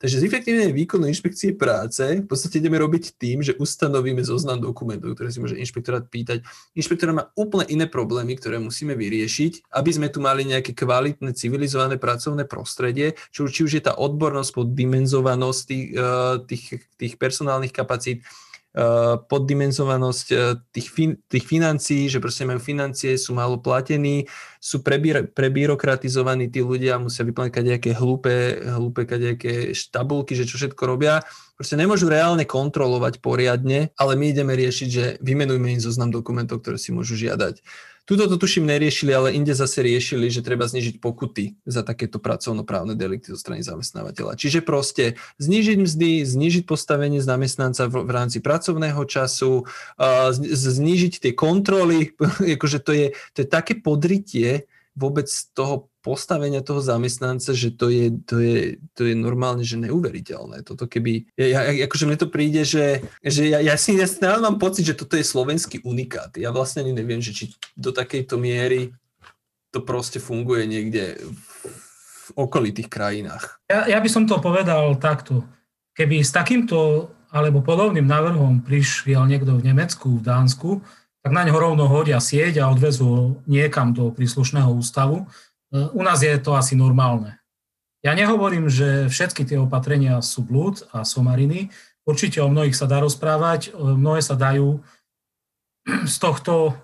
A: Takže zefektívne výkonu inšpekcie práce v podstate ideme robiť tým, že ustanovíme zoznam dokumentov, ktoré si môže inšpektorát pýtať. Inšpektorát má úplne iné problémy, ktoré musíme vyriešiť, aby sme tu mali nejaké kvalitné, civilizované pracovné prostredie, čo, či už je tá odbornosť, poddimenzovanosť tých, eh, tých, tých personálnych kapacít, poddimenzovanosť eh, tých, fin- tých financií, že proste majú financie, sú málo platení, sú prebír- prebyrokratizovaní tí ľudia, musia vyplňať nejaké hlúpe, hlúpe nejaké štabulky, že čo všetko robia. Proste nemôžu reálne kontrolovať poriadne, ale my ideme riešiť, že vymenujme im zoznam dokumentov, ktoré si môžu žiadať. Tuto to tuším neriešili, ale inde zase riešili, že treba znižiť pokuty za takéto pracovnoprávne delikty zo strany zamestnávateľa. Čiže proste znižiť mzdy, znižiť postavenie zamestnanca v, v rámci pracovného času, uh, znižiť tie kontroly, akože to je, to je také podritie vôbec toho postavenia toho zamestnanca, že to je, to je, to je normálne, že neuveriteľné. Toto keby, ja, ja, akože mne to príde, že, že ja, ja si ja mám pocit, že toto je slovenský unikát. Ja vlastne ani neviem, že či do takejto miery to proste funguje niekde v okolitých krajinách.
B: Ja, ja by som to povedal takto. Keby s takýmto alebo podobným návrhom prišiel niekto v Nemecku, v Dánsku, tak na ňo rovno hodia sieť a odvezú niekam do príslušného ústavu Eh, u nás je to asi normálne. Ja nehovorím, že všetky tie opatrenia sú blúd a somariny. Určite o mnohých sa dá rozprávať, mnohé sa dajú z tohto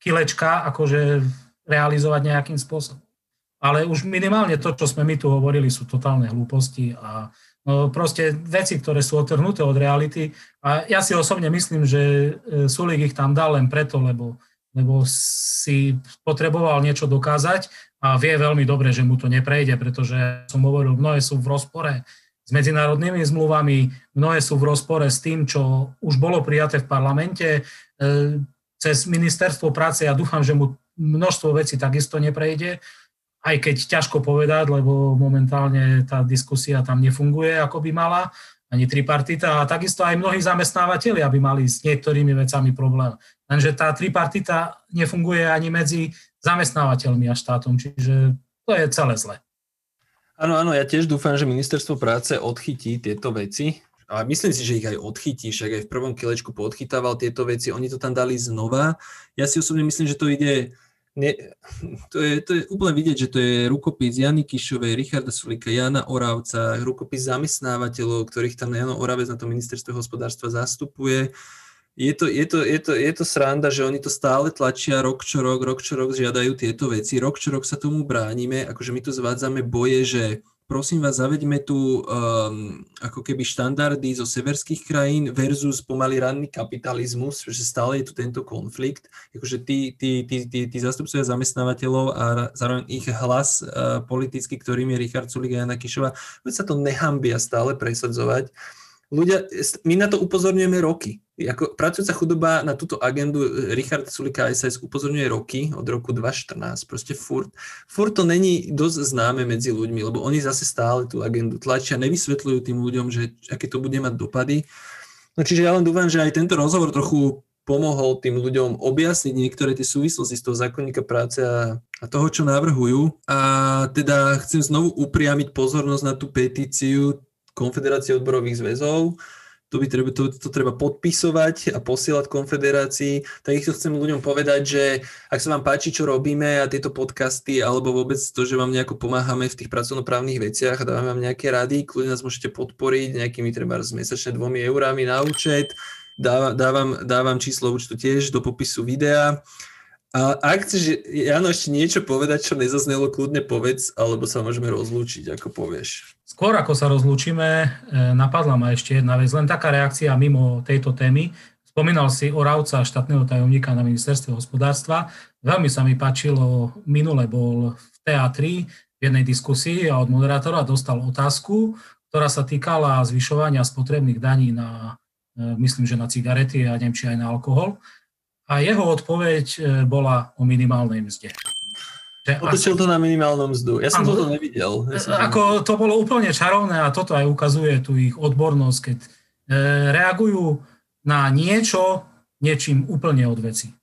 B: kilečka akože realizovať nejakým spôsobom. Ale už minimálne to, čo sme my tu hovorili, sú totálne hlúposti a proste veci, ktoré sú otrhnuté od reality. A ja si osobne myslím, že eh, Sulik ich tam dal len preto, lebo, lebo si potreboval niečo dokázať a vie veľmi dobre, že mu to neprejde, pretože som hovoril, mnohé sú v rozpore s medzinárodnými zmluvami, mnohé sú v rozpore s tým, čo už bolo prijaté v parlamente. E, cez ministerstvo práce ja dúfam, že mu množstvo vecí takisto neprejde, aj keď ťažko povedať, lebo momentálne tá diskusia tam nefunguje, ako by mala, ani tripartita, a takisto aj mnohí zamestnávateľi, aby mali s niektorými vecami problém. Lenže tá tripartita nefunguje ani medzi zamestnávateľmi a štátom, čiže to je celé zle.
A: Áno, áno, ja tiež dúfam, že ministerstvo práce odchytí tieto veci. A myslím si, že ich aj odchytí, však aj v prvom kilečku podchytával tieto veci, oni to tam dali znova. Ja si osobne myslím, že to ide nie, to, je, to je úplne vidieť, že to je rukopis Jany Kišovej, Richarda Sulika, Jana Oravca, rukopis zamestnávateľov, ktorých tam Jano Oravec na to ministerstve hospodárstva zastupuje. Je to, je, to, je, to, je to sranda, že oni to stále tlačia rok čo rok, rok čo rok žiadajú tieto veci, rok čo rok sa tomu bránime, akože my tu zvádzame boje, že prosím vás, zaveďme tu um, ako keby štandardy zo severských krajín versus pomaly ranný kapitalizmus, že stále je tu tento konflikt, akože tí, tí, tí, tí, tí zastupcovia zamestnávateľov a zároveň ich hlas uh, politický, ktorým je Richard Sulik a Jana Kišova, sa to nehambia stále presadzovať ľudia, my na to upozorňujeme roky. Ako pracujúca chudoba na túto agendu Richard Sulika ISS upozorňuje roky, od roku 2014, proste furt. Furt to není dosť známe medzi ľuďmi, lebo oni zase stále tú agendu tlačia, nevysvetľujú tým ľuďom, že aké to bude mať dopady. No čiže ja len dúfam, že aj tento rozhovor trochu pomohol tým ľuďom objasniť niektoré tie súvislosti z toho zákonníka práce a, a toho, čo navrhujú. A teda chcem znovu upriamiť pozornosť na tú petíciu Konfederácie odborových zväzov, to, by treba, to, to treba podpisovať a posielať konfederácii. Takisto chcem ľuďom povedať, že ak sa vám páči, čo robíme a tieto podcasty, alebo vôbec to, že vám nejako pomáhame v tých pracovnoprávnych veciach a dávame vám nejaké rady, kľudne nás môžete podporiť nejakými treba mesačne dvomi eurami na účet. Dávam, dávam, dávam číslo účtu tiež do popisu videa. A ak chceš, Jano, ešte niečo povedať, čo nezaznelo, kľudne povedz, alebo sa môžeme rozlúčiť, ako povieš.
B: Skôr ako sa rozlúčime, e, napadla ma ešte jedna vec, len taká reakcia mimo tejto témy. Spomínal si Oravca, štátneho tajomníka na ministerstve hospodárstva. Veľmi sa mi páčilo, minule bol v teatri v jednej diskusii a od moderátora dostal otázku, ktorá sa týkala zvyšovania spotrebných daní na, e, myslím, že na cigarety a neviem, či aj na alkohol a jeho odpoveď e, bola o minimálnej mzde.
A: Otočil to na minimálnu mzdu. Ja som ano, toto nevidel. Ja
B: som ako to bolo úplne čarovné a toto aj ukazuje tu ich odbornosť, keď e, reagujú na niečo niečím úplne od veci.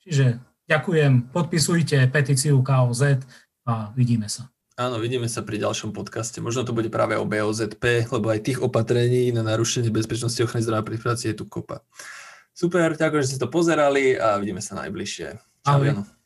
B: Čiže ďakujem, podpisujte petíciu KOZ a vidíme sa.
A: Áno, vidíme sa pri ďalšom podcaste. Možno to bude práve o BOZP, lebo aj tých opatrení na narušenie bezpečnosti ochrany zdravia pri práci je tu kopa. Super, ďakujem, že ste to pozerali a vidíme sa najbližšie. Čau, Ahoj.